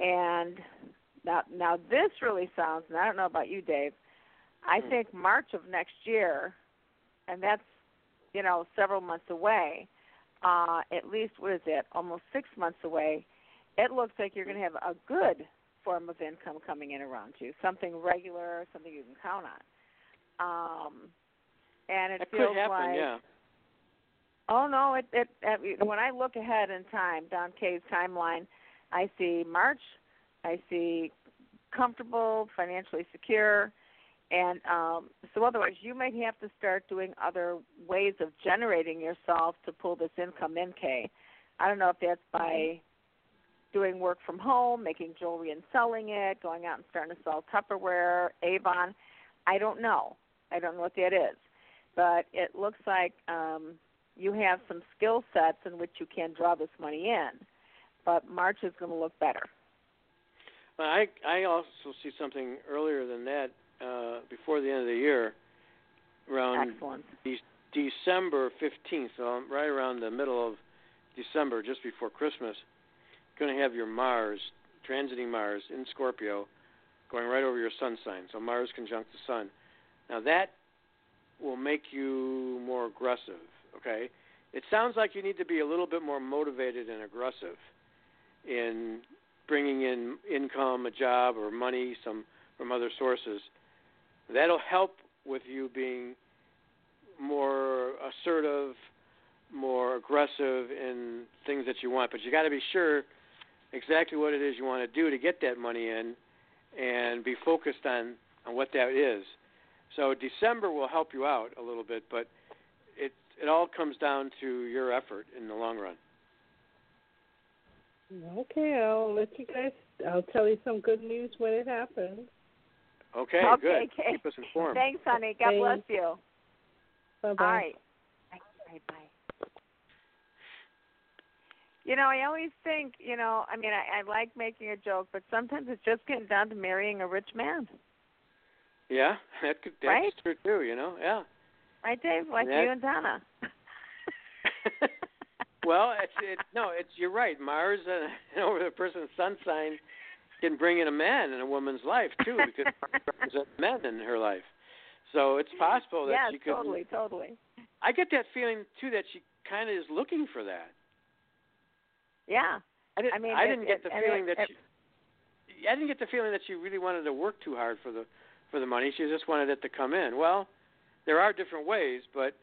And now, now this really sounds, and I don't know about you, Dave. I Hmm. think March of next year, and that's you know several months away. Uh, at least what is it? Almost six months away. It looks like you're going to have a good form of income coming in around you, something regular, something you can count on. Um, and it that feels could happen, like yeah. Oh no! It, it it when I look ahead in time, Don Kay's timeline, I see March, I see comfortable, financially secure, and um, so otherwise you might have to start doing other ways of generating yourself to pull this income in. Kay, I don't know if that's by doing work from home, making jewelry and selling it, going out and starting to sell Tupperware, Avon. I don't know. I don't know what that is, but it looks like. um you have some skill sets in which you can draw this money in, but March is going to look better. But I I also see something earlier than that. Uh, before the end of the year, around Excellent. de- December 15th, so right around the middle of December, just before Christmas, going to have your Mars, transiting Mars in Scorpio, going right over your sun sign. So Mars conjunct the sun. Now that will make you more aggressive, okay? It sounds like you need to be a little bit more motivated and aggressive in bringing in income, a job, or money some from other sources. That'll help with you being more assertive, more aggressive in things that you want. But you got to be sure exactly what it is you want to do to get that money in, and be focused on on what that is. So December will help you out a little bit, but it it all comes down to your effort in the long run. Okay, I'll let you guys. I'll tell you some good news when it happens. Okay, Okay, good. okay. Keep us informed. Thanks, honey. God Thanks. bless you. Bye bye. All right. All right, bye. You know, I always think, you know, I mean, I, I like making a joke, but sometimes it's just getting down to marrying a rich man, Yeah, [LAUGHS] that could that's Right? true too. You know, yeah. right, Dave? Like That- you and Donna. [LAUGHS] well, it's it, no, it's you're right. Mars [LAUGHS] and over the person's sun sign can bring in a man in a woman's life too, because Mars [LAUGHS] represents men in her life. So it's possible that yes, she could. totally, totally. I get that feeling too that she kind of is looking for that. Yeah. I didn't. I mean, I it- didn't get it- the and feeling it- that it- she. I didn't get the feeling that she really wanted to work too hard for the for the money. She just wanted it to come in. Well, there are different ways, but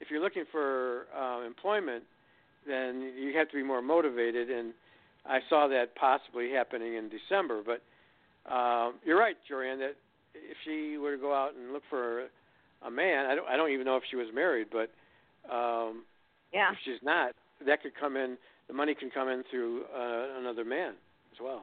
if you're looking for uh, employment, then you have to be more motivated. And I saw that possibly happening in December. But um, you're right, Jorianne, that if she were to go out and look for a man, I don't. I don't even know if she was married, but um, Yeah. if she's not, that could come in. The money can come in through uh, another man as well.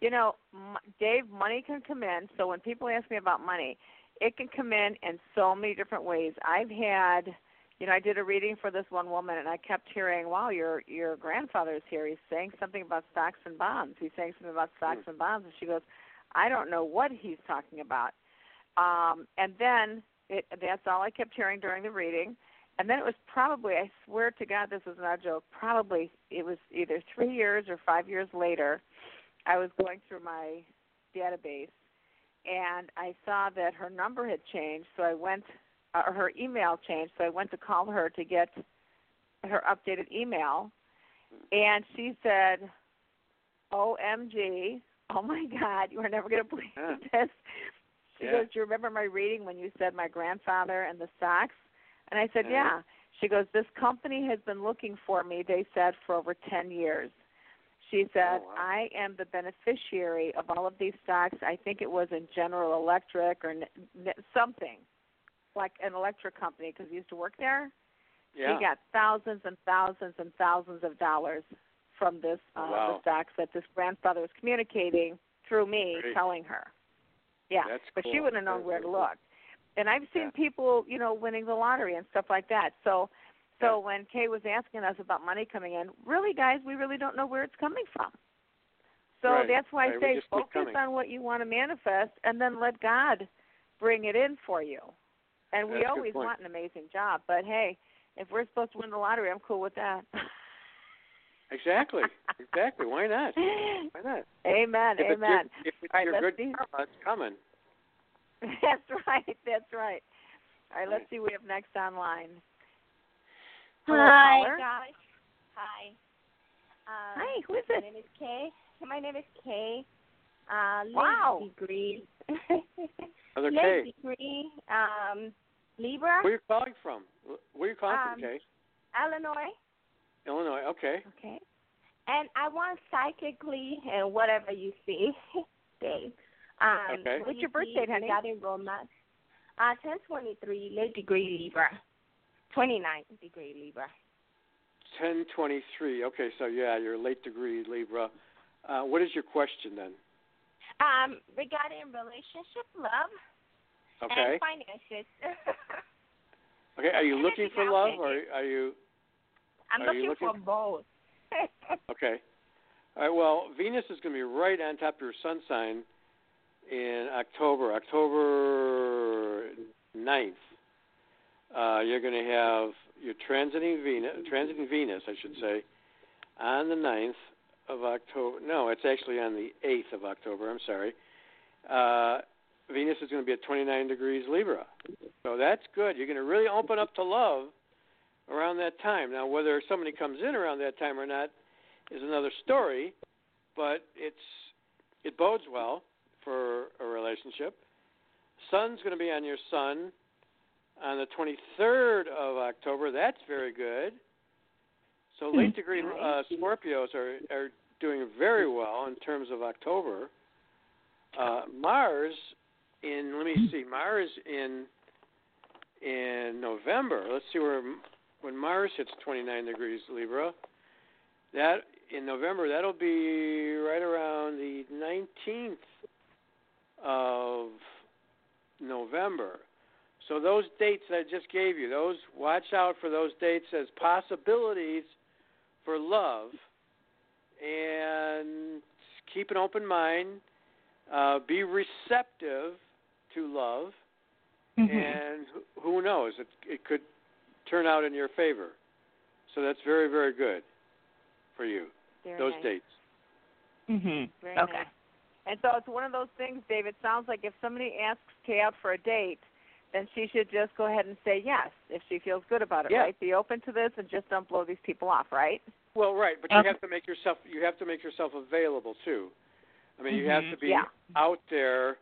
You know, m- Dave, money can come in. So when people ask me about money, it can come in in so many different ways. I've had, you know, I did a reading for this one woman, and I kept hearing, "Wow, your your grandfather's here. He's saying something about stocks and bonds. He's saying something about stocks and bonds." And she goes, "I don't know what he's talking about." Um, and then it, that's all I kept hearing during the reading. And then it was probably, I swear to God, this is not a joke. Probably it was either three years or five years later. I was going through my database and I saw that her number had changed, so I went, uh, or her email changed, so I went to call her to get her updated email, and she said, "OMG, oh my God, you are never going to believe Yeah. [LAUGHS] this." She Yeah. goes, "Do you remember my reading when you said my grandfather and the stocks?" And I said, Yeah. "Yeah." She goes, "This company has been looking for me." They said for over ten years. She said, Oh, wow. I am the beneficiary of all of these stocks. I think it was in General Electric or something like an electric company because he used to work there. Yeah. He got thousands and thousands and thousands of dollars from this uh, Wow. the stocks that this grandfather was communicating through me, Great. telling her. Yeah, That's but she wouldn't have known where to cool. look. And I've seen Yeah. people, you know, winning the lottery and stuff like that. So, so Yeah. when Kay was asking us about money coming in, really, guys, we really don't know where it's coming from. So Right, that's why right, I say focus on what you want to manifest, and then let God bring it in for you. And we That's always want an amazing job, but hey, if we're supposed to win the lottery, I'm cool with that. [LAUGHS] Exactly. exactly. Why not? Why not? Amen. If it's your- amen. if it's All right, your good see. karma, it's coming. [LAUGHS] That's right. That's right. All right, let's see who we have next online. Hello, Hi, caller. guys. Hi. Um, Hi, who is My it? name is Kay. My name is Kay. Uh, late Wow. degree. [LAUGHS] Other late Kay. degree. Um, Libra, Where are you calling from? Where are you calling Um, from, Kay? Illinois. Illinois. Okay. Okay. And I want psychically and whatever you see, [LAUGHS] Dave. Um, Okay. What's your birth see date, honey? Regarding romance. Uh, 1023, late degree Libra. 29 degree Libra. Ten twenty-three. Okay, so yeah, you're late degree Libra. Uh, what is your question then? Um, regarding relationship, love, Okay. and finances. [LAUGHS] Okay. Are you looking for love, or are you? I'm Are you looking, looking for both. [LAUGHS] Okay. All right. Well, Venus is going to be right on top of your sun sign in October, October 9th. Uh, you're going to have your transiting Venus, transiting Venus, I should say, on the 9th of October. No, it's actually on the 8th of October. I'm sorry. Uh, Venus is going to be at 29 degrees Libra. So that's good. You're going to really open up to love around that time. Now, whether somebody comes in around that time or not is another story, but it's it bodes well for a relationship. Sun's going to be on your sun on the 23rd of October. That's very good. So Hmm. late degree uh, Scorpios are are doing very well in terms of October. Uh, Mars in let me see Mars in in November. Let's see where when Mars hits 29 degrees Libra. That in November that'll be right around the 19th of November. So those dates that I just gave you, those watch out for those dates as possibilities for love, and keep an open mind. Uh, be receptive to love, and who- who knows? It it could turn out in your favor. So that's very very good for you. Very those nice. dates. Mhm. Very Okay. nice. And so it's one of those things, Dave. It sounds like if somebody asks Kay out for a date, then she should just go ahead and say yes if she feels good about it, Yeah. right? Be open to this and just don't blow these people off, right? Well, right, but you Okay. have to make yourself you have to make yourself available too. I mean, you have to be Yeah. out there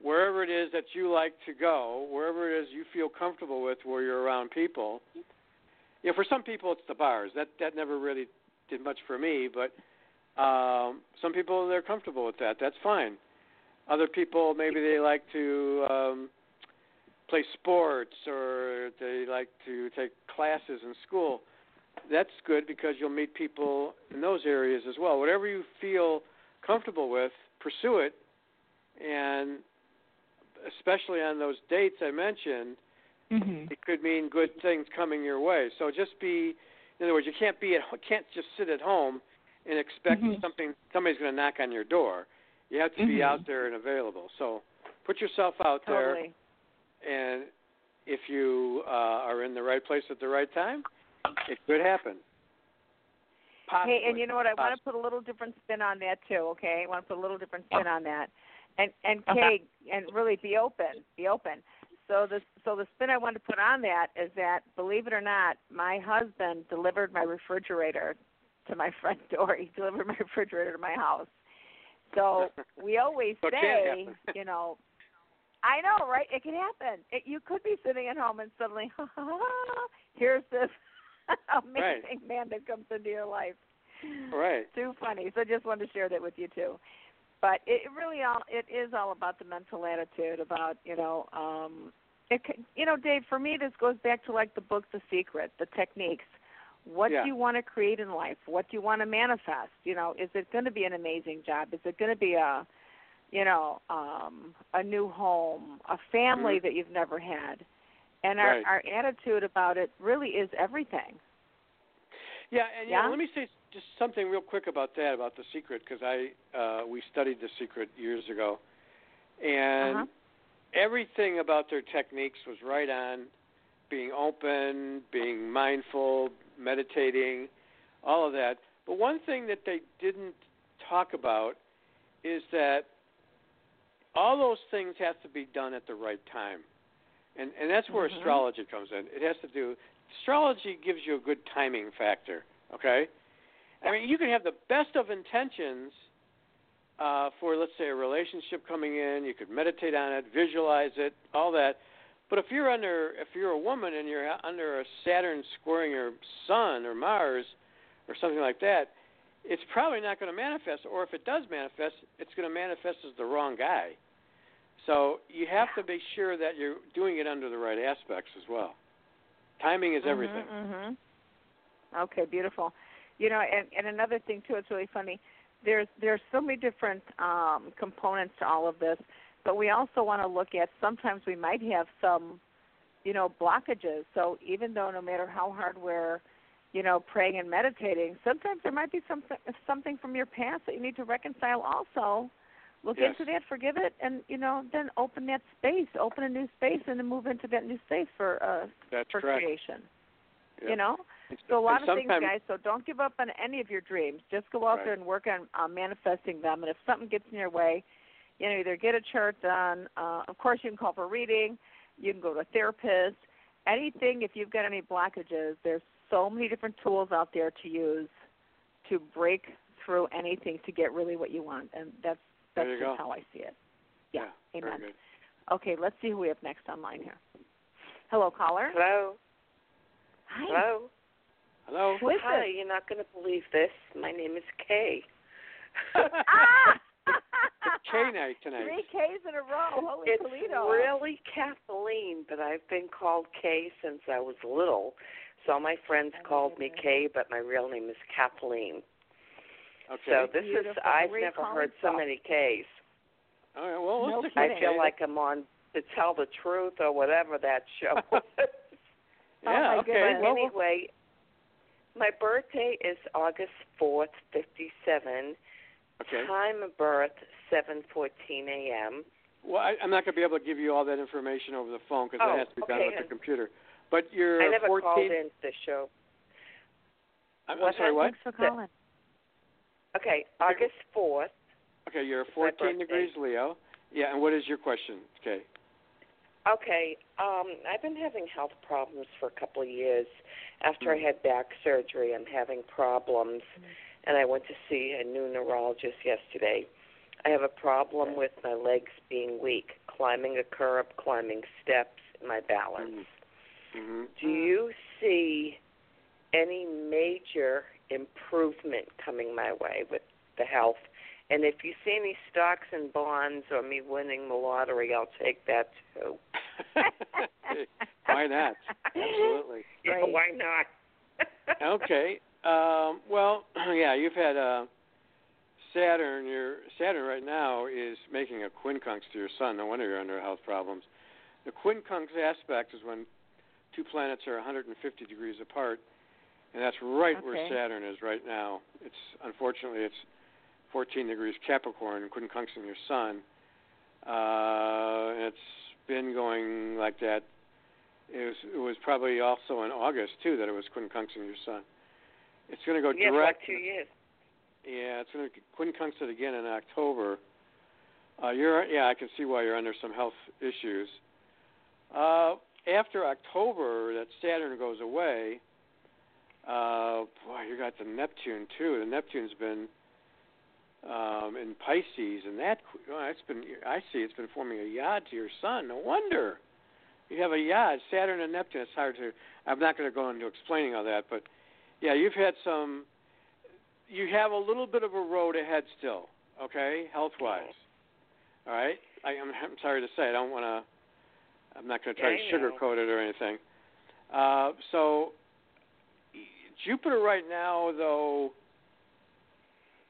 wherever it is that you like to go, wherever it is you feel comfortable with where you're around people. You know, for some people it's the bars. That that never really did much for me, but um some people they're comfortable with that. That's fine. Other people maybe they like to um play sports or they like to take classes in school that's good because you'll meet people in those areas as well. Whatever you feel comfortable with, pursue it, and especially on those dates I mentioned, Mhm. it could mean good things coming your way. So just be, in other words, you can't be at, [LAUGHS] can't just sit at home and expect Mhm. something somebody's going to knock on your door. You have to be Mhm. out there and available. So put yourself out there and if you uh, are in the right place at the right time, it could happen. Possibly. Hey, and you know what? I want to put a little different spin on that too. Okay, I want to put a little different spin on that, and and Okay. Kay, and really be open, be open. So the so the spin I want to put on that is that believe it or not, my husband delivered my refrigerator to my [LAUGHS] front door. He delivered my refrigerator to my house. So [LAUGHS] we always say, [LAUGHS] you know, I know, right? It can happen. It, you could be sitting at home and suddenly, here's this amazing man that comes into your life. Right. Too funny. So I just wanted to share that with you too. But it really all it is all about the mental attitude about you know um it c- you know Dave for me this goes back to like the book The Secret the techniques what Yeah. do you want to create in life what do you want to manifest you know is it going to be an amazing job is it going to be a you know um a new home a family Mhm. that you've never had and our Right. our attitude about it really is everything Yeah, and you know, Yeah? let me say just something real quick about that, about the secret, because I uh, we studied the secret years ago, and Uh-huh. everything about their techniques was right on. Being open, being mindful, meditating, all of that. But one thing that they didn't talk about is that all those things have to be done at the right time, and and that's where Mhm. astrology comes in. It has to do. Astrology gives you a good timing factor. Okay, I mean you can have the best of intentions uh, for let's say a relationship coming in. You could meditate on it, visualize it, all that. But if you're under, if you're a woman and you're under a Saturn squaring your Sun or Mars or something like that, it's probably not going to manifest. Or if it does manifest, it's going to manifest as the wrong guy. So you have to be sure that you're doing it under the right aspects as well. Timing is everything. hmm Okay, beautiful. You know, and and another thing too, it's really funny. There's there's so many different um, components to all of this, but we also want to look at sometimes we might have some, you know, blockages. So even though no matter how hard we're, you know, praying and meditating, sometimes there might be something something from your past that you need to reconcile also look Yes. into that, forgive it, and you know, then open that space, open a new space, and then move into that new space for uh That's for correct. creation. Yeah. You know, so a lot of things, guys. So don't give up on any of your dreams. Just go out Right. there and work on uh, manifesting them. And if something gets in your way, you know, either get a chart done. Uh, of course, you can call for reading. You can go to a therapist. Anything. If you've got any blockages, there's so many different tools out there to use to break through anything to get really what you want. And that's that's There you just go. how I see it. Yeah. Very Amen. good. Okay, let's see who we have next online here. Hello, caller. Hello. Hi. Hello. Hello. Who is Hi. this? You're not going to believe this. My name is Kay. [LAUGHS] ah! K night tonight. Three K's in a row. Holy it's Toledo. really Kathleen, but I've been called Kay since I was little. So all my friends called me Kay, but my real name is Kathleen. Okay. So this is I've Where never heard so many K's. All right. Well, No let's I kidding. feel like I'm on to tell the truth or whatever that show [LAUGHS] was. Oh, yeah. my okay. goodness. But Well, anyway, my birthday is August fourth, fifty seven. okay. Time of birth seven fourteen a.m. Well, I, I'm not going to be able to give you all that information over the phone because Oh, that has to be done okay, with the computer. But you're I never 14. called into the show. I'm, I'm sorry. What? Thanks for calling. Okay, August fourth. Okay, you're 14 degrees Leo. Yeah, and what is your question? Okay. Okay, um, I've been having health problems for a couple of years. After I had back surgery, I'm having problems, and I went to see a new neurologist yesterday. I have a problem with my legs being weak, climbing a curb, climbing steps, my balance. Mm-hmm. Do you see any major improvement coming my way with the health? And if you see any stocks and bonds or me winning the lottery, I'll take that too. [LAUGHS] Why not? Absolutely. [LAUGHS] Yeah, why not? [LAUGHS] okay. Um, well, [CLEARS THROAT] yeah, you've had uh, Saturn. Your Saturn right now is making a quincunx to your Sun. No wonder you're under health problems. The quincunx aspect is when two planets are 150 degrees apart, and that's right where Saturn is right now. It's unfortunately it's 14 degrees Capricorn, quincunxing your Sun. Uh, and it's been going like that. It was, it was probably also in August too that it was quincunxing your Sun. It's going to go for direct. like two years. Yeah, it's going to quincunx it again in October. Uh, you're yeah, I can see why you're under some health issues. Uh, after October, that Saturn goes away. Uh, boy, you got the Neptune too. The Neptune's been um, in Pisces, and that oh, it's been I see it's been forming a yod to your Sun. No wonder you have a yod. Saturn and Neptune. It's hard to. I'm not going to go into explaining all that, but yeah, you've had some. You have a little bit of a road ahead still. Okay, health wise. All right. I, I'm, I'm sorry to say, I don't want to. I'm not going to try Yeah, to sugarcoat it or anything. Uh, so Jupiter right now, though,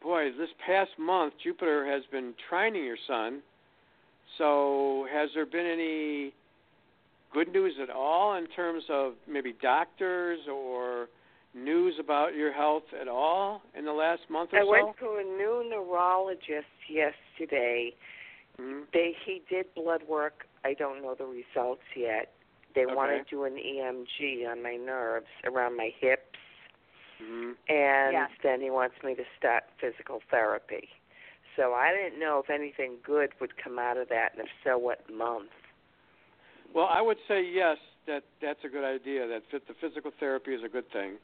boy, this past month Jupiter has been trining your Sun. So has there been any good news at all in terms of maybe doctors or news about your health at all in the last month or I so? I went to a new neurologist yesterday. Mhm. They he did blood work. I don't know the results yet. They want to do an EMG on my nerves around my Mhm. And Yeah. then he wants me to start physical therapy. So I didn't know if anything good would come out of that, and if so, what month. Well, I would say yes. That that's a good idea. That fit, the physical therapy is a good thing,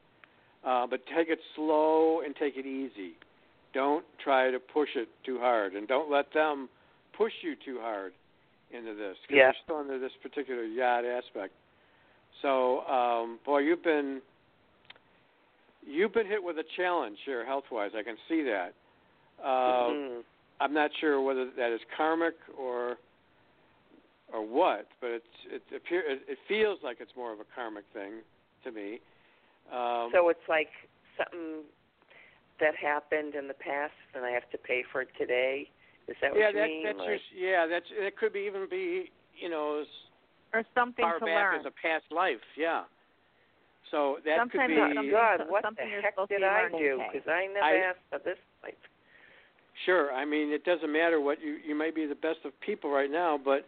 uh, but take it slow and take it easy. Don't try to push it too hard, and don't let them push you too hard into this because Yeah. you're still under this particular yod aspect. So, um, boy, you've been you've been hit with a challenge here, health wise. I can see that. Uh, Mhm. I'm not sure whether that is karmic or or what, but it's it appear it, it feels like it's more of a karmic thing to me. Um, so it's like something that happened in the past, and I have to pay for it today. Is that yeah, what you that, mean? that's Like- just yeah, that's it could be even be you know as Or something far to back learn. as a past life, yeah. So that Sometimes could it's be something- God, what the heck did I do? Because I never I- asked for this life. Sure. I mean, it doesn't matter what you you may be the best of people right now, but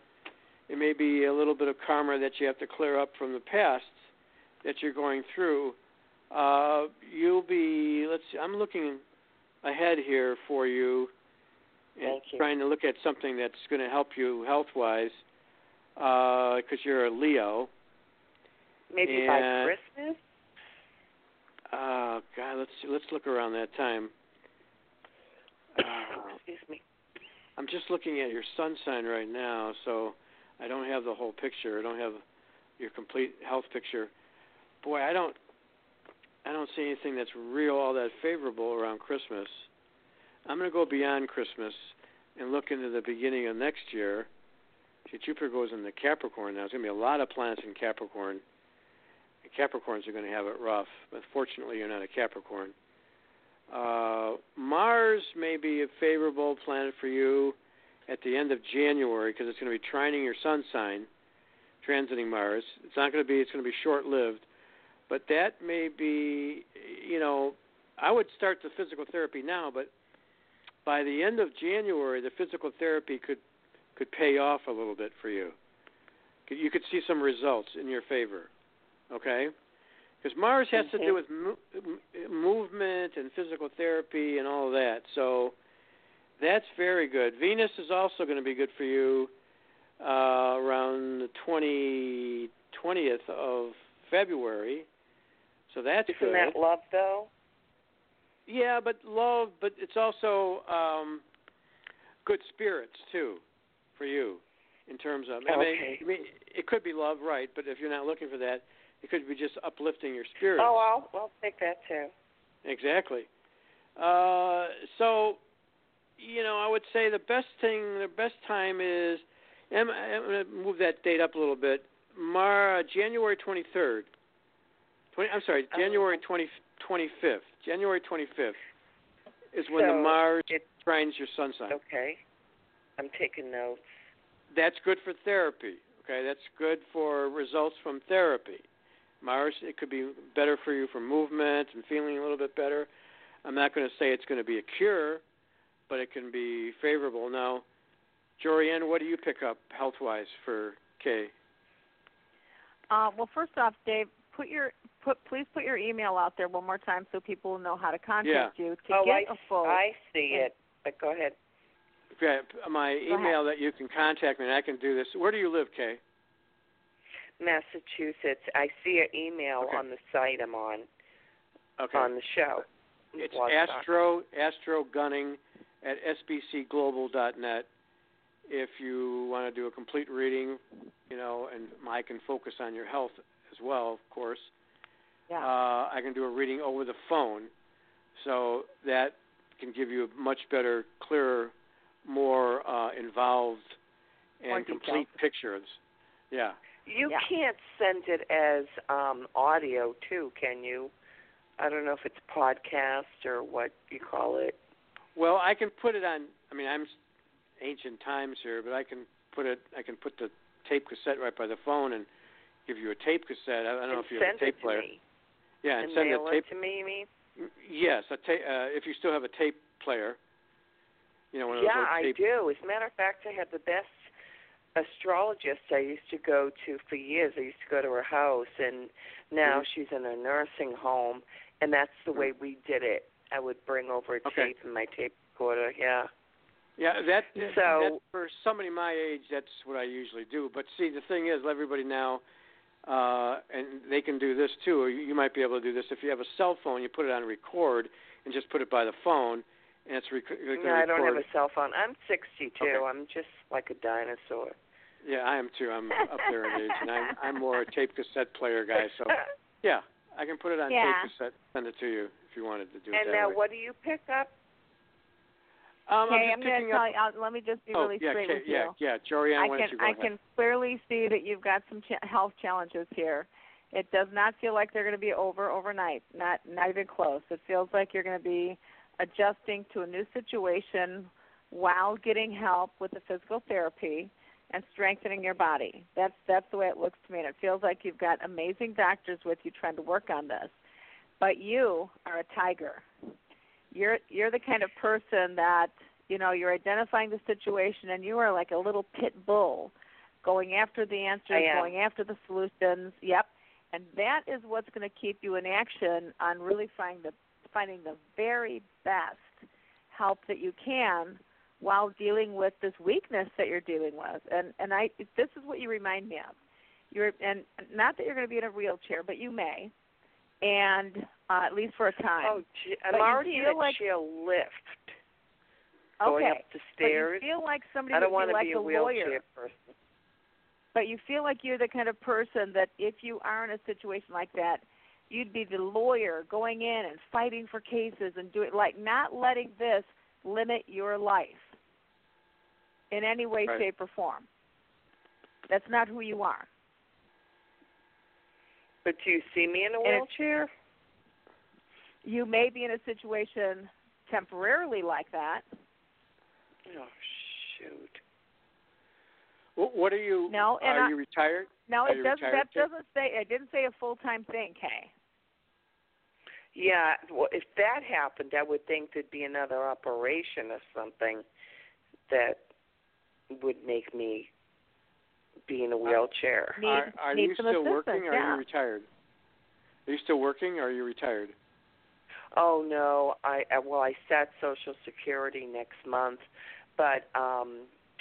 it may be a little bit of karma that you have to clear up from the past that you're going through. Uh, you'll be. Let's. See, I'm looking ahead here for you, and Thank you. trying to look at something that's going to help you health wise, because you're a Leo. Maybe by Christmas. Oh God, let's let's look around that time. Uh, Excuse me. I'm just looking at your sun sign right now, so I don't have the whole picture. I don't have your complete health picture. Boy, I don't I don't see anything that's real all that favorable around Christmas. I'm going to go beyond Christmas and look into the beginning of next year. See, Jupiter goes into Capricorn now. There's going to be a lot of planets in Capricorn. And Capricorns are going to have it rough, but fortunately, you're not a Capricorn. Uh, Mars may be a favorable planet for you at the end of January because it's going to be trining your sun sign, transiting Mars. It's not going to be. It's going to be short-lived, but that may be. You know, I would start the physical therapy now, but by the end of January, the physical therapy could could pay off a little bit for you. You could see some results in your favor. Okay because Mars has to do with mo- movement and physical therapy and all of that. So that's very good. Venus is also going to be good for you uh, around the 20, 20th of February. So that's Isn't good. that love though? Yeah, but love, but it's also um, good spirits too for you in terms of. I mean, Okay. I mean, it could be love, right? But if you're not looking for that, it could be just uplifting your spirits. Oh, I'll I'll take that too. Exactly. Uh, so, you know, I would say the best thing, the best time is, I'm, I'm going to move that date up a little bit. Mar, January 23rd. 20, I'm sorry, January 20, 25th. January 25th is when the Mars it- trines your sun sign. Okay. I'm taking notes. That's good for therapy. Okay, that's good for results from therapy. Mars, it could be better for you for movement and feeling a little bit better. I'm not going to say it's going to be a cure, but it can be favorable. Now, Jorianne, what do you pick up health wise for Kay? Uh, well, first off, Dave, put your put please put your email out there one more time so people will know how to contact you to oh, get I, a full. I see it. But go ahead. Okay, my Go ahead. email that you can contact me, and I can do this. Where do you live, Kay? Massachusetts. I see an email Okay. on the site I'm on Okay. on the show. It's. Astro Astro Gunning at sbcglobal.net. If you want to do a complete reading, you know, and I can focus on your health as well, of course. Yeah. Uh, I can do a reading over the phone, so that can give you a much better, clearer, more uh, involved and complete pictures. Yeah. You Yeah. can't send it as um audio too, can you? I don't know if it's podcast or what you call it. Well, I can put it on. I mean, I'm ancient times here, but I can put it. I can put the tape cassette right by the phone and give you a tape cassette. I, I don't know if you have a tape it player. me. Yeah, and, and send mail the tape. it to me, you mean? Yes, a ta- uh, if you still have a tape player. You know, yeah, I tape. do. As a matter of fact, I had the best astrologist I used to go to for years. I used to go to her house, and now Mhm. she's in a nursing home, and that's the way we did it. I would bring over a Okay. tape and my tape recorder. Yeah. Yeah, that So- that for somebody my age, that's what I usually do. But see, the thing is, everybody now, uh, and they can do this too. Or you, might be able to do this if you have a cell phone. You put it on record and just put it by the phone, and it's rec- No, gonna I don't have a cell phone. I'm 62. Okay. I'm just like a dinosaur. Yeah, I am too. I'm up there in age, and I'm I'm more a tape cassette player guy. So yeah, I can put it on Yeah. tape cassette, send it to you if you wanted to do it and now, way. what do you pick up? Um, okay, I'm I'm going to tell up. you. Uh, let me just be oh, really yeah, straight Kay, with yeah, you. yeah, Jorianne, I why can don't you go I ahead? can clearly see that you've got some cha- health challenges here. It does not feel like they're going to be over overnight. Not not even close. It feels like you're going to be adjusting to a new situation while getting help with the physical therapy and strengthening your body. That's that's the way it looks to me, and it feels like you've got amazing doctors with you trying to work on this. But you are a tiger. You're you're the kind of person that You know, you're identifying the situation, and you are like a little pit bull, going after the answers, going after the solutions. Yep, and that is what's going to keep you in action on really finding the finding the very best help that you can while dealing with this weakness that you're dealing with. And and I this is what you remind me of. You're and not that you're going to be in a wheelchair, but you may, and uh, at least for a time. Oh, gee, I'm But you already in feel a like- chair lift. Going okay. up the But you feel like somebody I don't want to like be a, a wheelchair lawyer. person. But you feel like you're the kind of person that if you are in a situation like that, you'd be the lawyer going in and fighting for cases and doing like not letting this limit your life in any way, Right. shape, or form. That's not who you are. But do you see me in a wheelchair? You may be in a situation temporarily like that. Oh shoot. Wh- What are you? No, and are I- you retired? No, Are it doesn't. That Kate? doesn't say. It didn't say a full time thing, Kay. Yeah, well, if that happened, I would think there'd be another operation or something that would make me be in a wheelchair. Need- are are need you some still working assistance, or are you retired? Are you still working or are you retired? Oh no, I I- well I start Social Security next month, but um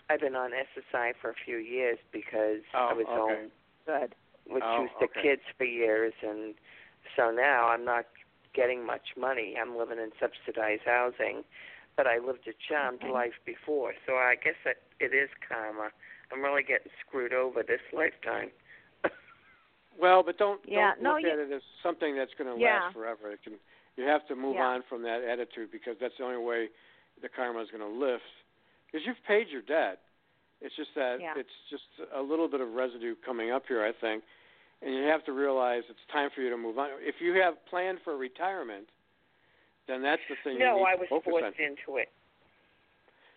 I've been on SSI for a few years because I Oh, was okay. home Good. with Oh, two sick okay. kids for years, and so now I'm not getting much money. I'm living in subsidized housing, but I lived a charmed Okay. life before, so I guess that it is karma. I'm really getting screwed over this lifetime. [LAUGHS] Well, but don't Yeah, don't no, look you- at it as something that's going to Yeah. last forever. It can you have to move Yeah. on from that attitude because that's the only way the karma is going to lift. Because you've paid your debt. It's just that Yeah. it's just a little bit of residue coming up here, I think, and you have to realize it's time for you to move on. If you have planned for retirement, then that's the thing. no, I to was forced on. into it.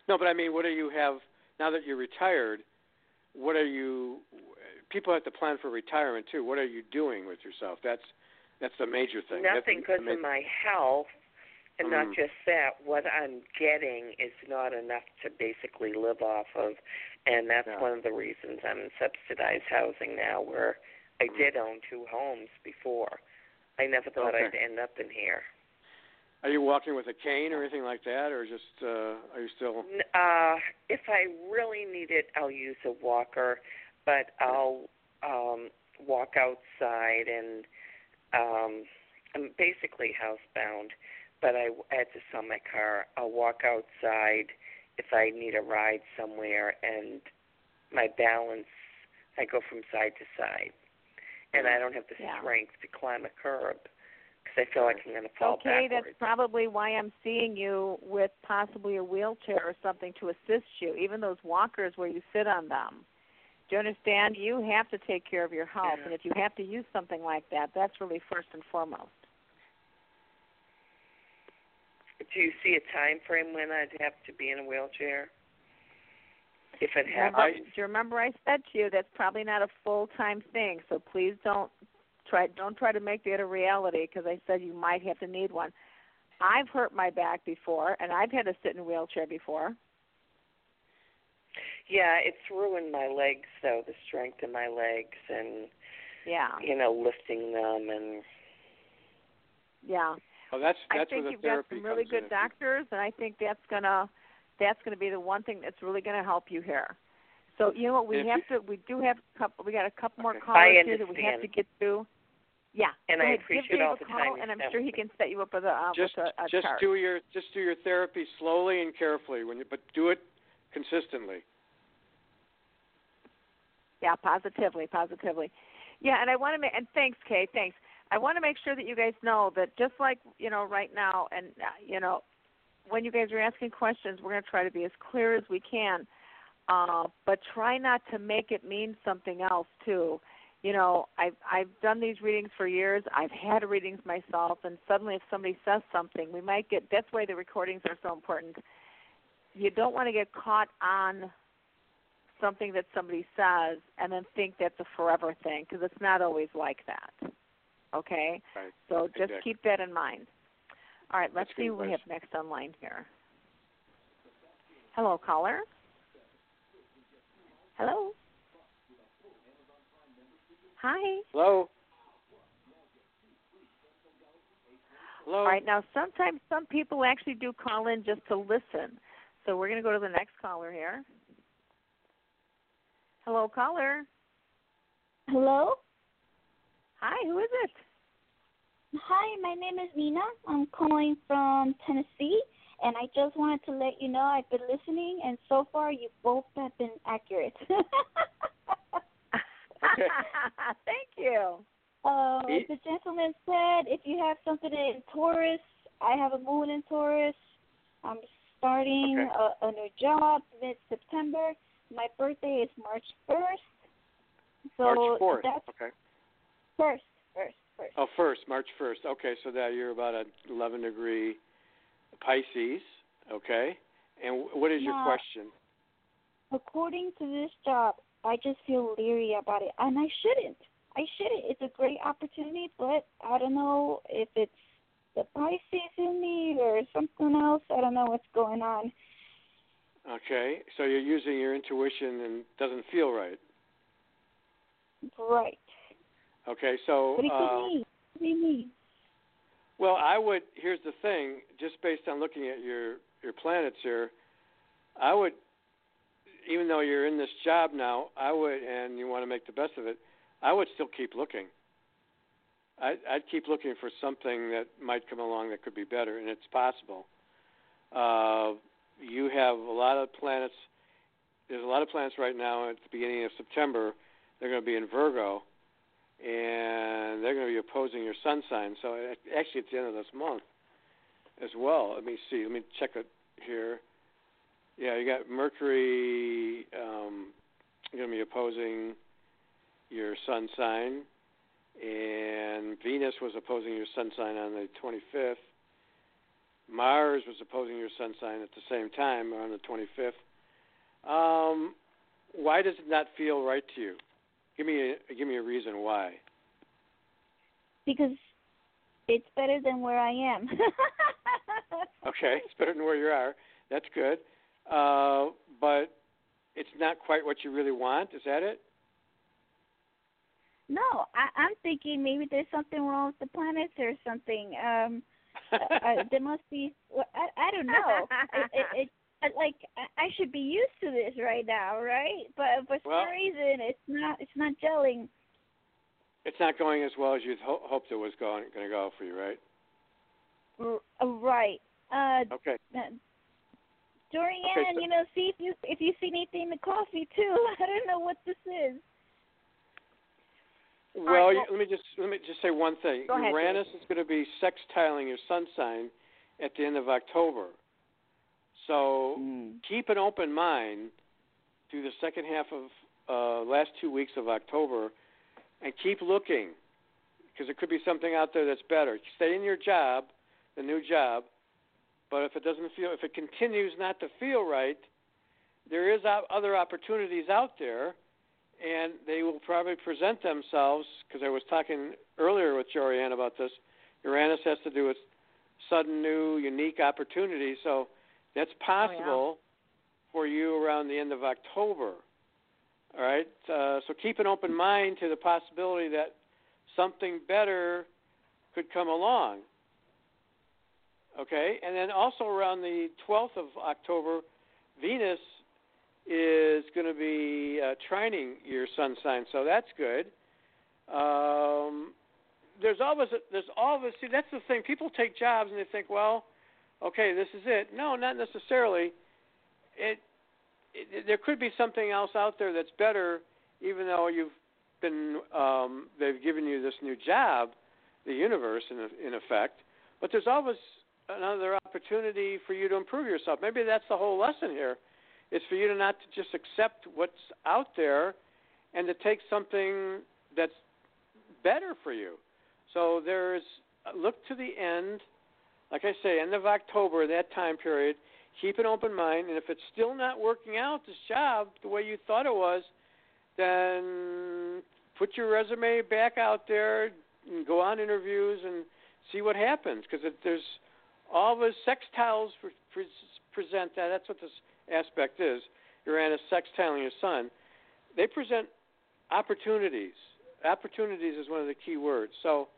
No, but I mean, what do you have now that you're retired? What are you? People have to plan for retirement too. What are you doing with yourself? That's that's the major thing. Nothing because of my health, and Mm. not just that. What I'm getting is not enough to basically live off of, and that's Yeah. one of the reasons I'm in subsidized housing now, where I Mm. did own two homes before. I never thought Okay. I'd end up in here. Are you walking with a cane or anything like that, or just uh, are you still? Uh, if I really need it, I'll use a walker, but I'll um walk outside and um I'm basically housebound, but I I had to sell my car. I'll walk outside if I need a ride somewhere and my balance I go from side to side. And I don't have the Yeah. strength to climb a curb because I feel like I'm going to fall okay, backwards. that's probably why I'm seeing you with possibly a wheelchair or something to assist you. Even those walkers where you sit on them. Do you understand? You have to take care of your health, Yeah. and if you have to use something like that, that's really first and foremost. Do you see a time frame when I'd have to be in a wheelchair? If it Remember, happens. do you remember I said to you that's probably not a full time thing. So please don't try don't try to make that a reality because I said you might have to need one. I've hurt my back before, and I've had to sit in a wheelchair before. Yeah, it's ruined my legs though, the strength in my legs and Yeah, you know, lifting them and yeah. Oh, that's that's I that's think where the you've got some really good in. doctors, and I think that's gonna that's gonna be the one thing that's really gonna help you here. So you know what we And if have to we do have a couple we got a couple more Okay. callers here that we have to get through. Yeah, And go I appreciate Give Dave all a the call, time and I'm sure he can set you up with a uh, just with a, a just chart. do your just do your therapy slowly and carefully when you but do it consistently. Yeah, positively, positively. Yeah, and I want to make and thanks, Kay, thanks. I want to make sure that you guys know that just like you know right now, and uh, you know, when you guys are asking questions, we're going to try to be as clear as we can, uh, but try not to make it mean something else too. You know, I've I've done these readings for years. I've had readings myself, and suddenly, if somebody says something, we might get. That's why the recordings are so important. You don't want to get caught on something that somebody says and then think that's a forever thing because it's not always like that. Okay? Right. So just Exactly. keep that in mind. All right, let's That's see who we have next online here. Hello, caller. Hello. Hi. Hello. Hello. All right. Now, sometimes some people actually do call in just to listen. So we're going to go to the next caller here. Hello, caller. Hello. Hi. Who is it? Hi, my name is Nina. I'm calling from Tennessee, and I just wanted to let you know I've been listening, and so far you both have been accurate. [LAUGHS] [LAUGHS] Thank you. Uh, E- the gentleman said if you have something in Taurus, I have a moon in Taurus. I'm starting Okay. a, a new job mid September. My birthday is March 1st. So March fourth. that's Okay. first, first, first. Oh, first, March first. Okay, so that you're about a 11 degree Pisces. Okay. And wh- what is your question? According to this job, I just feel leery about it, and I shouldn't. I shouldn't. It's a great opportunity, but I don't know if it's the Pisces in me or something else. I don't know what's going on. Okay, so you're using your intuition and it doesn't feel right. Right. Okay, so But it could uh, be. It could be me. well, I would. Here's the thing: just based on looking at your your planets here, I would, even though you're in this job now, I would, and you want to make the best of it, I would still keep looking. I, I'd keep looking for something that might come along that could be better, and it's possible. Uh, you have a lot of planets. There's a lot of planets right now at the beginning of September. They're going to be in Virgo, and they're going to be opposing your sun sign. So actually, it's the end of this month as well. Let me see. Let me check it here. Yeah, you got Mercury um, going to be opposing your sun sign, and Venus was opposing your sun sign on the 25th. Mars was opposing your sun sign at the same time on the 25th. Um, why does it not feel right to you? Give me a, give me a reason why. Because it's better than where I am. [LAUGHS] Okay, it's better than where you are. That's good. Uh, but it's not quite what you really want. Is that it? no, I, I'm thinking maybe there's something wrong with the planets or something. Um, uh, uh, [LAUGHS] there must be. I I don't know. it, it, it like I I should be used to this right now, right? But for Well- some reason, it's not. It's not gelling. It's not going as well as you ho- hoped it was going going to go for you, right? R- uh, right. Uh, Okay. Dorian, Okay, so- you know, see if you if you see anything in the coffee too. [LAUGHS] I don't know what this is. Well, right, you, let me just let me just say one thing. Go ahead, Uranus is going to be sextiling your sun sign at the end of October. So Mm. keep an open mind through the second half of uh, last two weeks of October, and keep looking because there could be something out there that's better. Stay in your job, the new job, but if it doesn't feel, if it continues not to feel right, there is op- other opportunities out there, and they will probably present themselves. Because I was talking earlier with Jorianne about this. Uranus has to do with sudden, new, unique opportunities. So that's possible for you around the end of October. All right. Uh, so keep an open mind to the possibility that something better could come along. Okay. And then also around the 12th of October, Venus is going to be uh, trining your sun sign, so that's good. Um, there's always there's always see that's the thing. People take jobs and they think, well, okay, this is it. No, not necessarily. It, it there could be something else out there that's better, even though you've been um, they've given you this new job, the universe in in effect. But there's always another opportunity for you to improve yourself. Maybe that's the whole lesson here. Is for you to not to just accept what's out there and to take something that's better for you. So there's look to the end, like I say, end of October, that time period. Keep an open mind, and if it's still not working out, this job the way you thought it was, then put your resume back out there and go on interviews and see what happens. Because there's all the sextiles pre- pre- present that. That's what this aspect is Uranus sextiling your sun, they present opportunities. Opportunities is one of the key words. So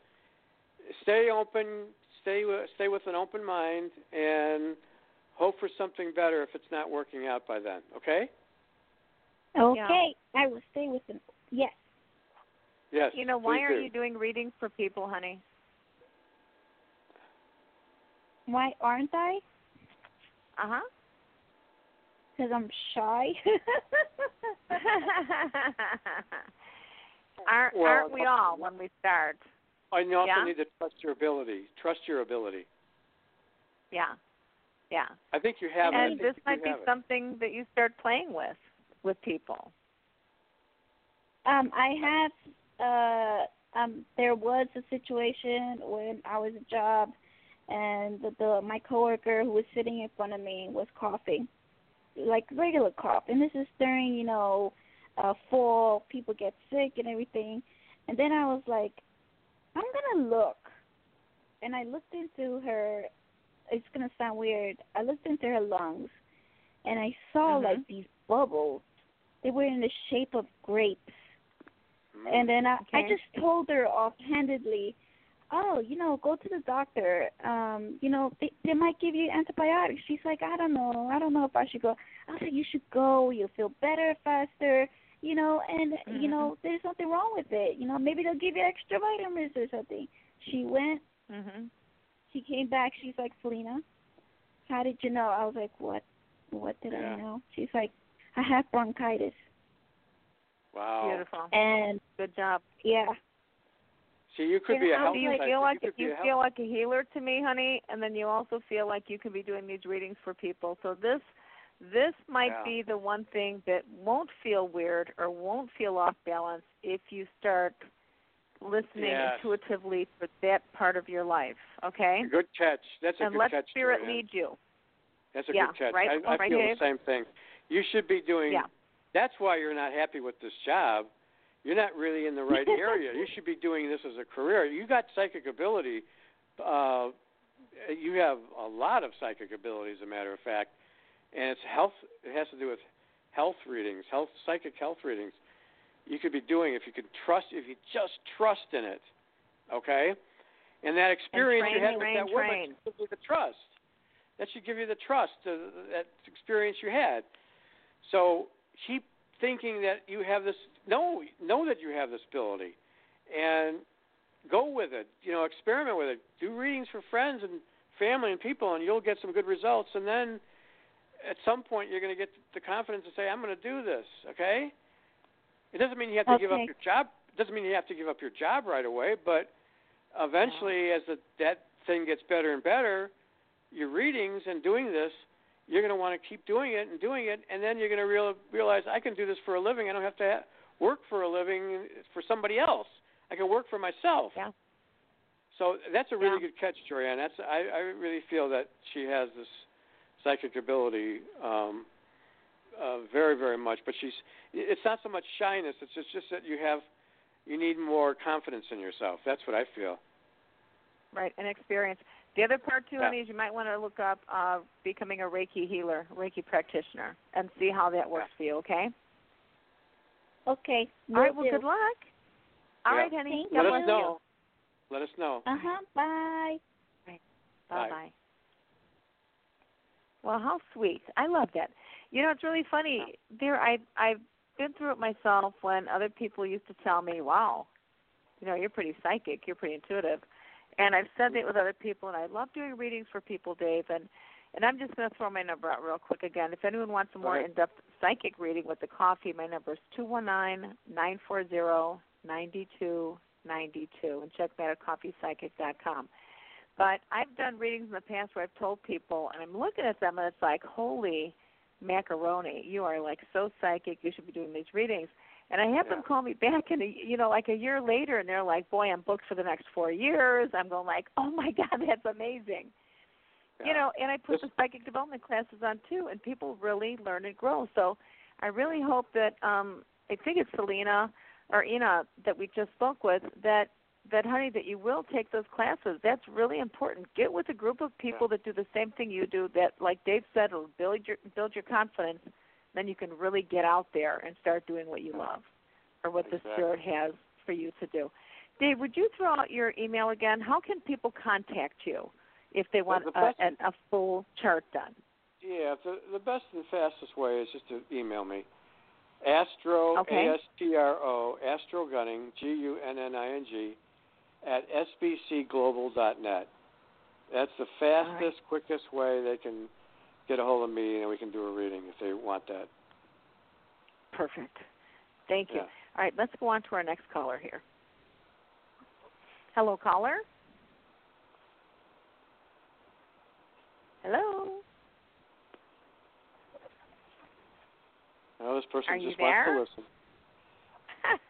stay open, stay stay with an open mind, and hope for something better if it's not working out by then. Okay? Okay, I will stay with them. Yes. Yes. You know, why please are do. you doing readings for people, honey? Why aren't I? Uh huh. Because I'm shy. [LAUGHS] aren't Well, aren't we all when we start? And you also Yeah? need to trust your ability. Trust your ability. Yeah. Yeah. I think you have it. And this might be have it. something that you start playing with with people. um, I have. Uh, um, there was a situation when I was a job, and the, the my coworker who was sitting in front of me was coughing, like regular cough, and this is during you know, uh, fall. People get sick and everything, and then I was like, I'm gonna look, and I looked into her. It's gonna sound weird. I looked into her lungs, and I saw Mhm. like these bubbles. They were in the shape of grapes. And then I, I just told her offhandedly, oh, you know, go to the doctor. Um, you know, they they might give you antibiotics. She's like, I don't know, I don't know if I should go. I said, you should go. You'll feel better faster. You know, and you know, there's nothing wrong with it. You know, maybe they'll give you extra vitamins or something. She went. Mhm. She came back. She's like, Selena, how did you know? I was like, what? What did Yeah. I know? She's like, I have bronchitis. Wow. Beautiful. And Good job. yeah. See, you could Yeah, be a how health do you feel like you you a feel like a healer to me, honey, and then you also feel like you can be doing these readings for people. So this this might Yeah. be the one thing that won't feel weird or won't feel off balance if you start listening Yes. intuitively for that part of your life. Okay? Good catch. That's a good catch. and good let catch. spirit Joanne. lead you. That's a Yeah, good catch. right- I, I right, feel Dave? the same thing. You should be doing. Yeah. That's why you're not happy with this job. You're not really in the right [LAUGHS] area. You should be doing this as a career. You got psychic ability. Uh, you have a lot of psychic ability, as a matter of fact, and it's health. It has to do with health readings, health psychic health readings. You could be doing if you could trust, if you just trust in it, okay. And that experience train, you had with that woman train. should give you the trust. That should give you the trust, uh, that experience you had. So keep thinking that you have this. Know know that you have this ability, and go with it. You know, experiment with it. Do readings for friends and family and people, and you'll get some good results. And then, at some point, you're going to get the confidence to say, "I'm going to do this." Okay. It doesn't mean you have to give up your job. It doesn't mean you have to give up your job right away, but eventually, as the, that thing gets better and better, your readings and doing this, you're going to want to keep doing it and doing it, and then you're going to real, realize I can do this for a living. I don't have to ha- work for a living for somebody else. I can work for myself. Yeah. So that's a really Yeah. good catch, Joanne. That's I, I really feel that she has this psychic ability um, uh, very, very much. But she's it's not so much shyness. It's just just that you have you need more confidence in yourself. That's what I feel. Right, and experience. The other part too, Yeah. is you might want to look up uh, becoming a Reiki healer, Reiki practitioner, and see how that works for you. Okay. Okay. All right. Well, do. good luck. All Yeah. right, honey. Thank Let bless us know. Let us know. Uh huh. Bye. Bye Bye. bye. Well, how sweet. I love that. You know, it's really funny. There, I I've been through it myself when other people used to tell me, "Wow, you know, you're pretty psychic. You're pretty intuitive." And I've said it with other people, and I love doing readings for people, Dave. And and I'm just going to throw my number out real quick again. If anyone wants a more ahead. in-depth psychic reading with the coffee, my number is two one nine nine four zero ninety two ninety two, and check me out at coffeepsychic.com. But I've done readings in the past where I've told people, and I'm looking at them, and it's like, holy macaroni, you are like so psychic. You should be doing these readings. And I have them call me back, and you know, like a year later, and they're like, boy, I'm booked for the next four years. I'm going like, oh my [LAUGHS] god, that's amazing. You know, and I put This- the psychic development classes on too, and people really learn and grow. So I really hope that um I think it's Selena or Ina that we just spoke with that that honey that you will take those classes. That's really important. Get with a group of people that do the same thing you do. That, like Dave said, will build your build your confidence. Then you can really get out there and start doing what you love, or what Exactly. the spirit has for you to do. Dave, would you throw out your email again? How can people contact you if they want the a, a, full chart done? Yeah, the the best and fastest way is just to email me. Astro Okay. A S T R O Astro Gunning G U N N I N G at sbcglobal.net. That's the fastest, quickest way they can get a hold of me, and we can do a reading if they want that. Perfect. Thank you. Yeah. All right, let's go on to our next caller here. Hello, caller. Hello. Now this person Are you just wants there? to listen. [LAUGHS]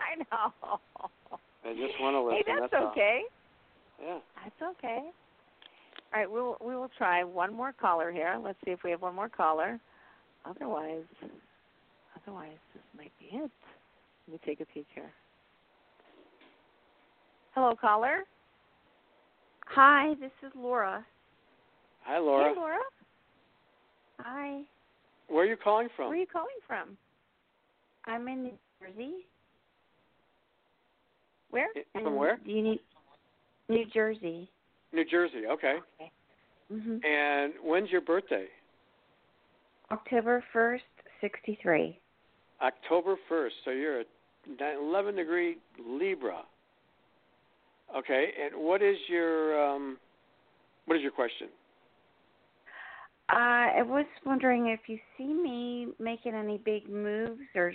I know. They just want to listen. hey, that's, all. okay. Yeah. That's okay. All right, we'll we will try one more caller here. Let's see if we have one more caller. Otherwise, otherwise this might be it. Let me take a peek here. Hello, caller. Hi, this is Laura. Hi, Laura. Hey, Laura. Hi. Where are you calling from? Where are you calling from? I'm in New Jersey. Where? From where? Do you need New Jersey? New Jersey. Okay. Okay. Mhm. And when's your birthday? October 1st, 63. October 1st. So you're a 11 degree Libra. Okay. And what is your um what is your question? Uh, I was wondering if you see me making any big moves or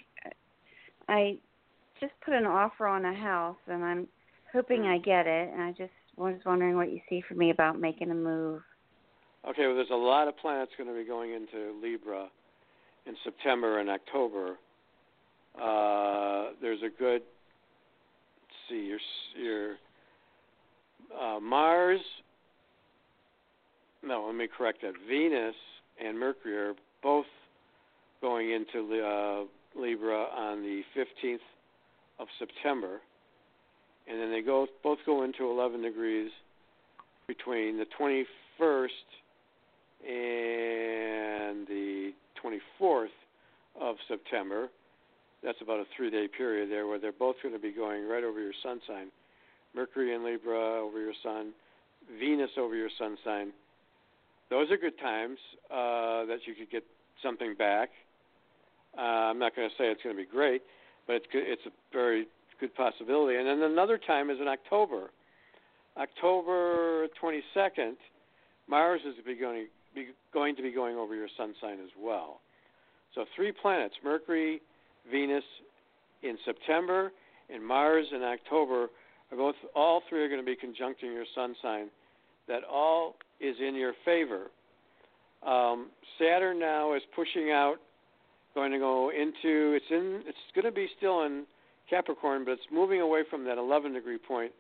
I just put an offer on a house and I'm hoping I get it and I just was wondering what you see for me about making a move. Okay, well there's a lot of planets going to be going into Libra in September and October. Uh there's a good let's see your your uh Mars no, let me correct that. Venus and Mercury are both going into uh, Libra on the 15th of September, and then they go both go into 11 degrees between the 21st and the 24th of September. That's about a three-day period there where they're both going to be going right over your sun sign. Mercury in Libra over your sun, Venus over your sun sign. Those are good times uh, that you could get something back. Uh, I'm not going to say it's going to be great, but it's it's a very good possibility. And then another time is in October. October 22nd, Mars is be going, be going to be going over your sun sign as well. So three planets, Mercury, Venus in September, and Mars in October are both all three are going to be conjuncting your sun sign. That all is in your favor. Um, Saturn now is pushing out, going to go into it's in it's going to be still in Capricorn, but it's moving away from that 11 degree point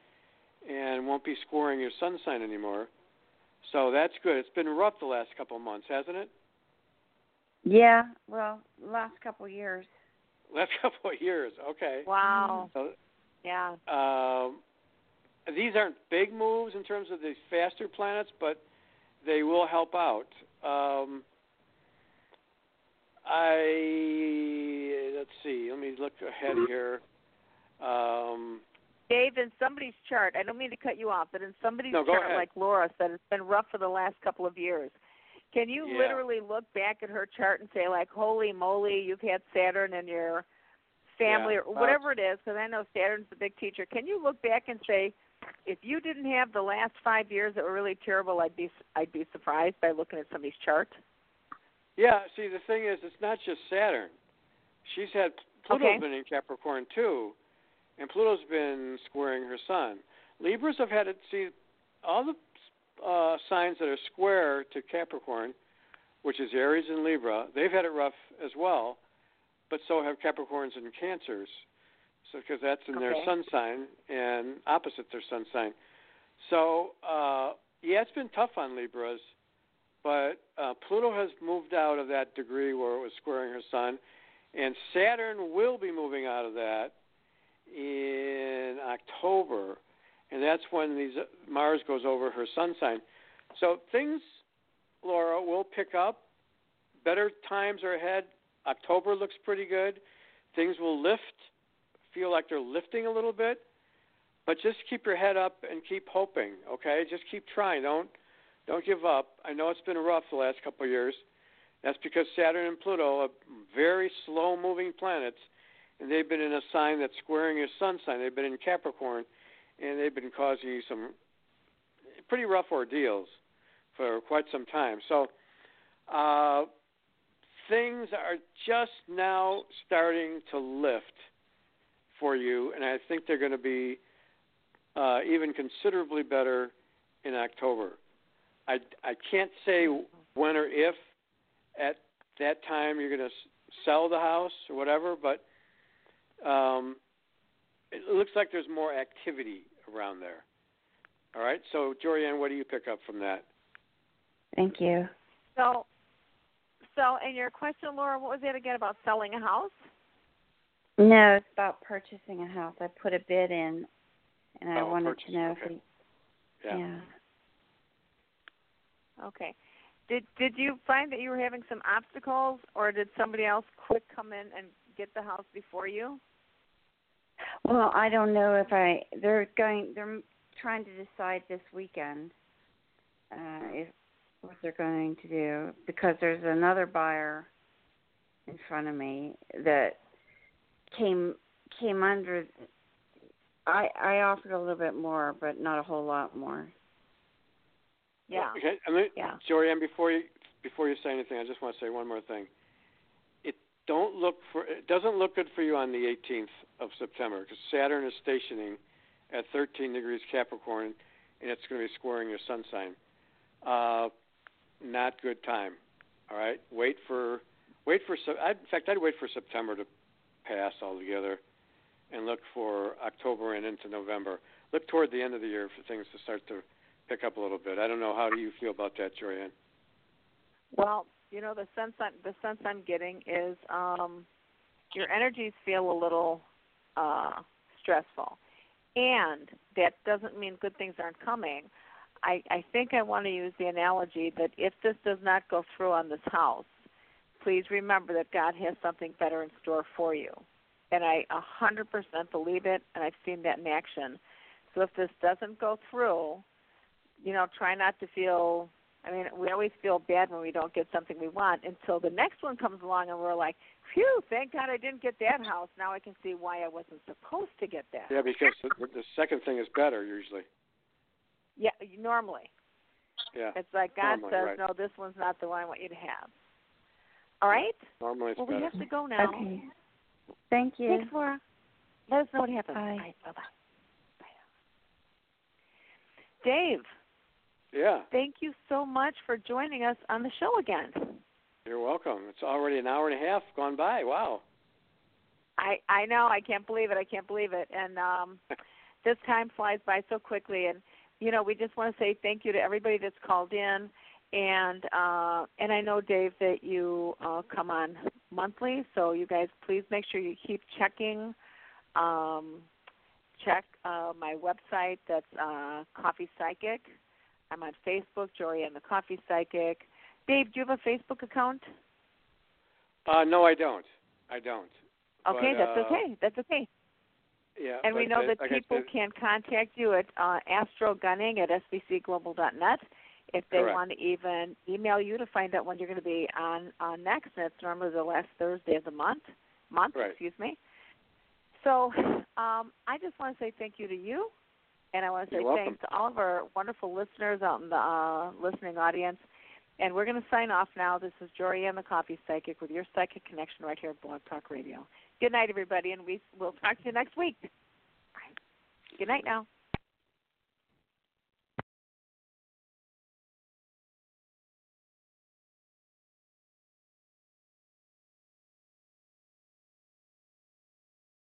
and won't be squaring your sun sign anymore. So that's good. It's been rough the last couple of months, hasn't it? Yeah, well, last couple of years. Last [LAUGHS] couple of years. Okay. Wow. So Yeah. Um, these aren't big moves in terms of the faster planets, but they will help out. Um, I let's see. Let me look ahead here. Um, Dave, in somebody's chart, I don't mean to cut you off, but in somebody's No, chart, ahead. like Laura said, it's been rough for the last couple of years. Can you Yeah. literally look back at her chart and say, like, holy moly, you've had Saturn in your family Yeah, or whatever it is? Because I know Saturn's the big teacher. Can you look back and say, if you didn't have the last five years that were really terrible, I'd be I'd be surprised by looking at somebody's chart. yeah. See, the thing is, it's not just Saturn. She's had Pluto's Okay. been in Capricorn too, and Pluto's been squaring her Sun. Libras have had it. See, all the uh, signs that are square to Capricorn, which is Aries and Libra, they've had it rough as well, but so have Capricorns and Cancers. So because that's in their sun sign and opposite their sun sign. So uh, yeah, it's been tough on Libras, but uh, Pluto has moved out of that degree where it was squaring her sun, and Saturn will be moving out of that in October. and that's when these Mars goes over her sun sign. So things, Laura, will pick up. Better times are ahead. October looks pretty good. Things will lift, feel like they're lifting a little bit, but just keep your head up and keep hoping. Okay, just keep trying. Don't don't give up. I know it's been rough the last couple of years. That's because Saturn and Pluto are very slow moving planets, and they've been in a sign that's squaring your sun sign. They've been in Capricorn, and they've been causing you some pretty rough ordeals for quite some time. So, uh, things are just now starting to lift for you, and I think they're going to be uh, even considerably better in October. I, I can't say when or if at that time you're going to sell the house or whatever, but um, it looks like there's more activity around there. All right. So, Jorianne, what do you pick up from that? Thank you. So, so, and your question, Laura, what was it again about selling a house? No, it's about purchasing a house. I put a bid in, and I Oh, wanted purchase, to know okay. if he, Yeah. yeah. Okay. Did did you find that you were having some obstacles, or did somebody else quick come in and get the house before you? Well, I don't know if I. They're going. They're trying to decide this weekend uh, if what they're going to do because there's another buyer in front of me that came came under. I I offered a little bit more, but not a whole lot more. Yeah. Okay. I mean, Yeah. Jorianne, before you before you say anything, I just want to say one more thing. It don't look for it doesn't look good for you on the 18th of September because Saturn is stationing at 13 degrees Capricorn, and it's going to be squaring your sun sign. Uh, not good time. All right. Wait for wait for. I'd, in fact, I'd wait for September to pass altogether, and look for October and into November. Look toward the end of the year for things to start to pick up a little bit. I don't know how do you feel about that, Jorianne? Well, you know the sense I'm, the sense I'm getting is um, your energies feel a little uh, stressful, and that doesn't mean good things aren't coming. I, I think I want to use the analogy that if this does not go through on this house, please remember that God has something better in store for you. And I a 100% believe it, and I've seen that in action. So if this doesn't go through, you know, try not to feel. I mean, we always feel bad when we don't get something we want until the next one comes along and we're like, phew, thank God I didn't get that house. Now I can see why I wasn't supposed to get that. Yeah, because the, the second thing is better usually. Yeah, normally. Yeah. It's like God Normally, says, right. no, this one's not the one I want you to have. All right? Normally it's well, we have to go now. Okay. Thank you. Thanks, Laura. Let us know what happens. Bye. All right, bye-bye. Bye. Dave, Yeah, thank you so much for joining us on the show again. you're welcome. It's already an hour and a half gone by. Wow. I I know I can't believe it. I can't believe it. And um [LAUGHS] this time flies by so quickly and you know, we just want to say thank you to everybody that's called in and uh and I know Dave that you uh come on monthly, so you guys please make sure you keep checking um check uh my website that's uh Coffee Psychic. I'm on Facebook, Jorianne the Coffee Psychic. Dave, do you have a Facebook account? Uh, no, I don't. I don't. Okay, But, that's uh, okay. That's okay. Yeah. And we know that people said- can contact you at uh, astrogunning at sbcglobal.net if they Correct. want to even email you to find out when you're going to be on, on next. And it's normally the last Thursday of the month. Month, Right. excuse me. So um, I just want to say thank you to you, and I want to say thanks to all of our wonderful listeners out in the uh, listening audience. And we're going to sign off now. This is Jorianne the Coffee Psychic with your psychic connection right here at Blog Talk Radio. Good night, everybody, and we will talk to you next week. Good night now.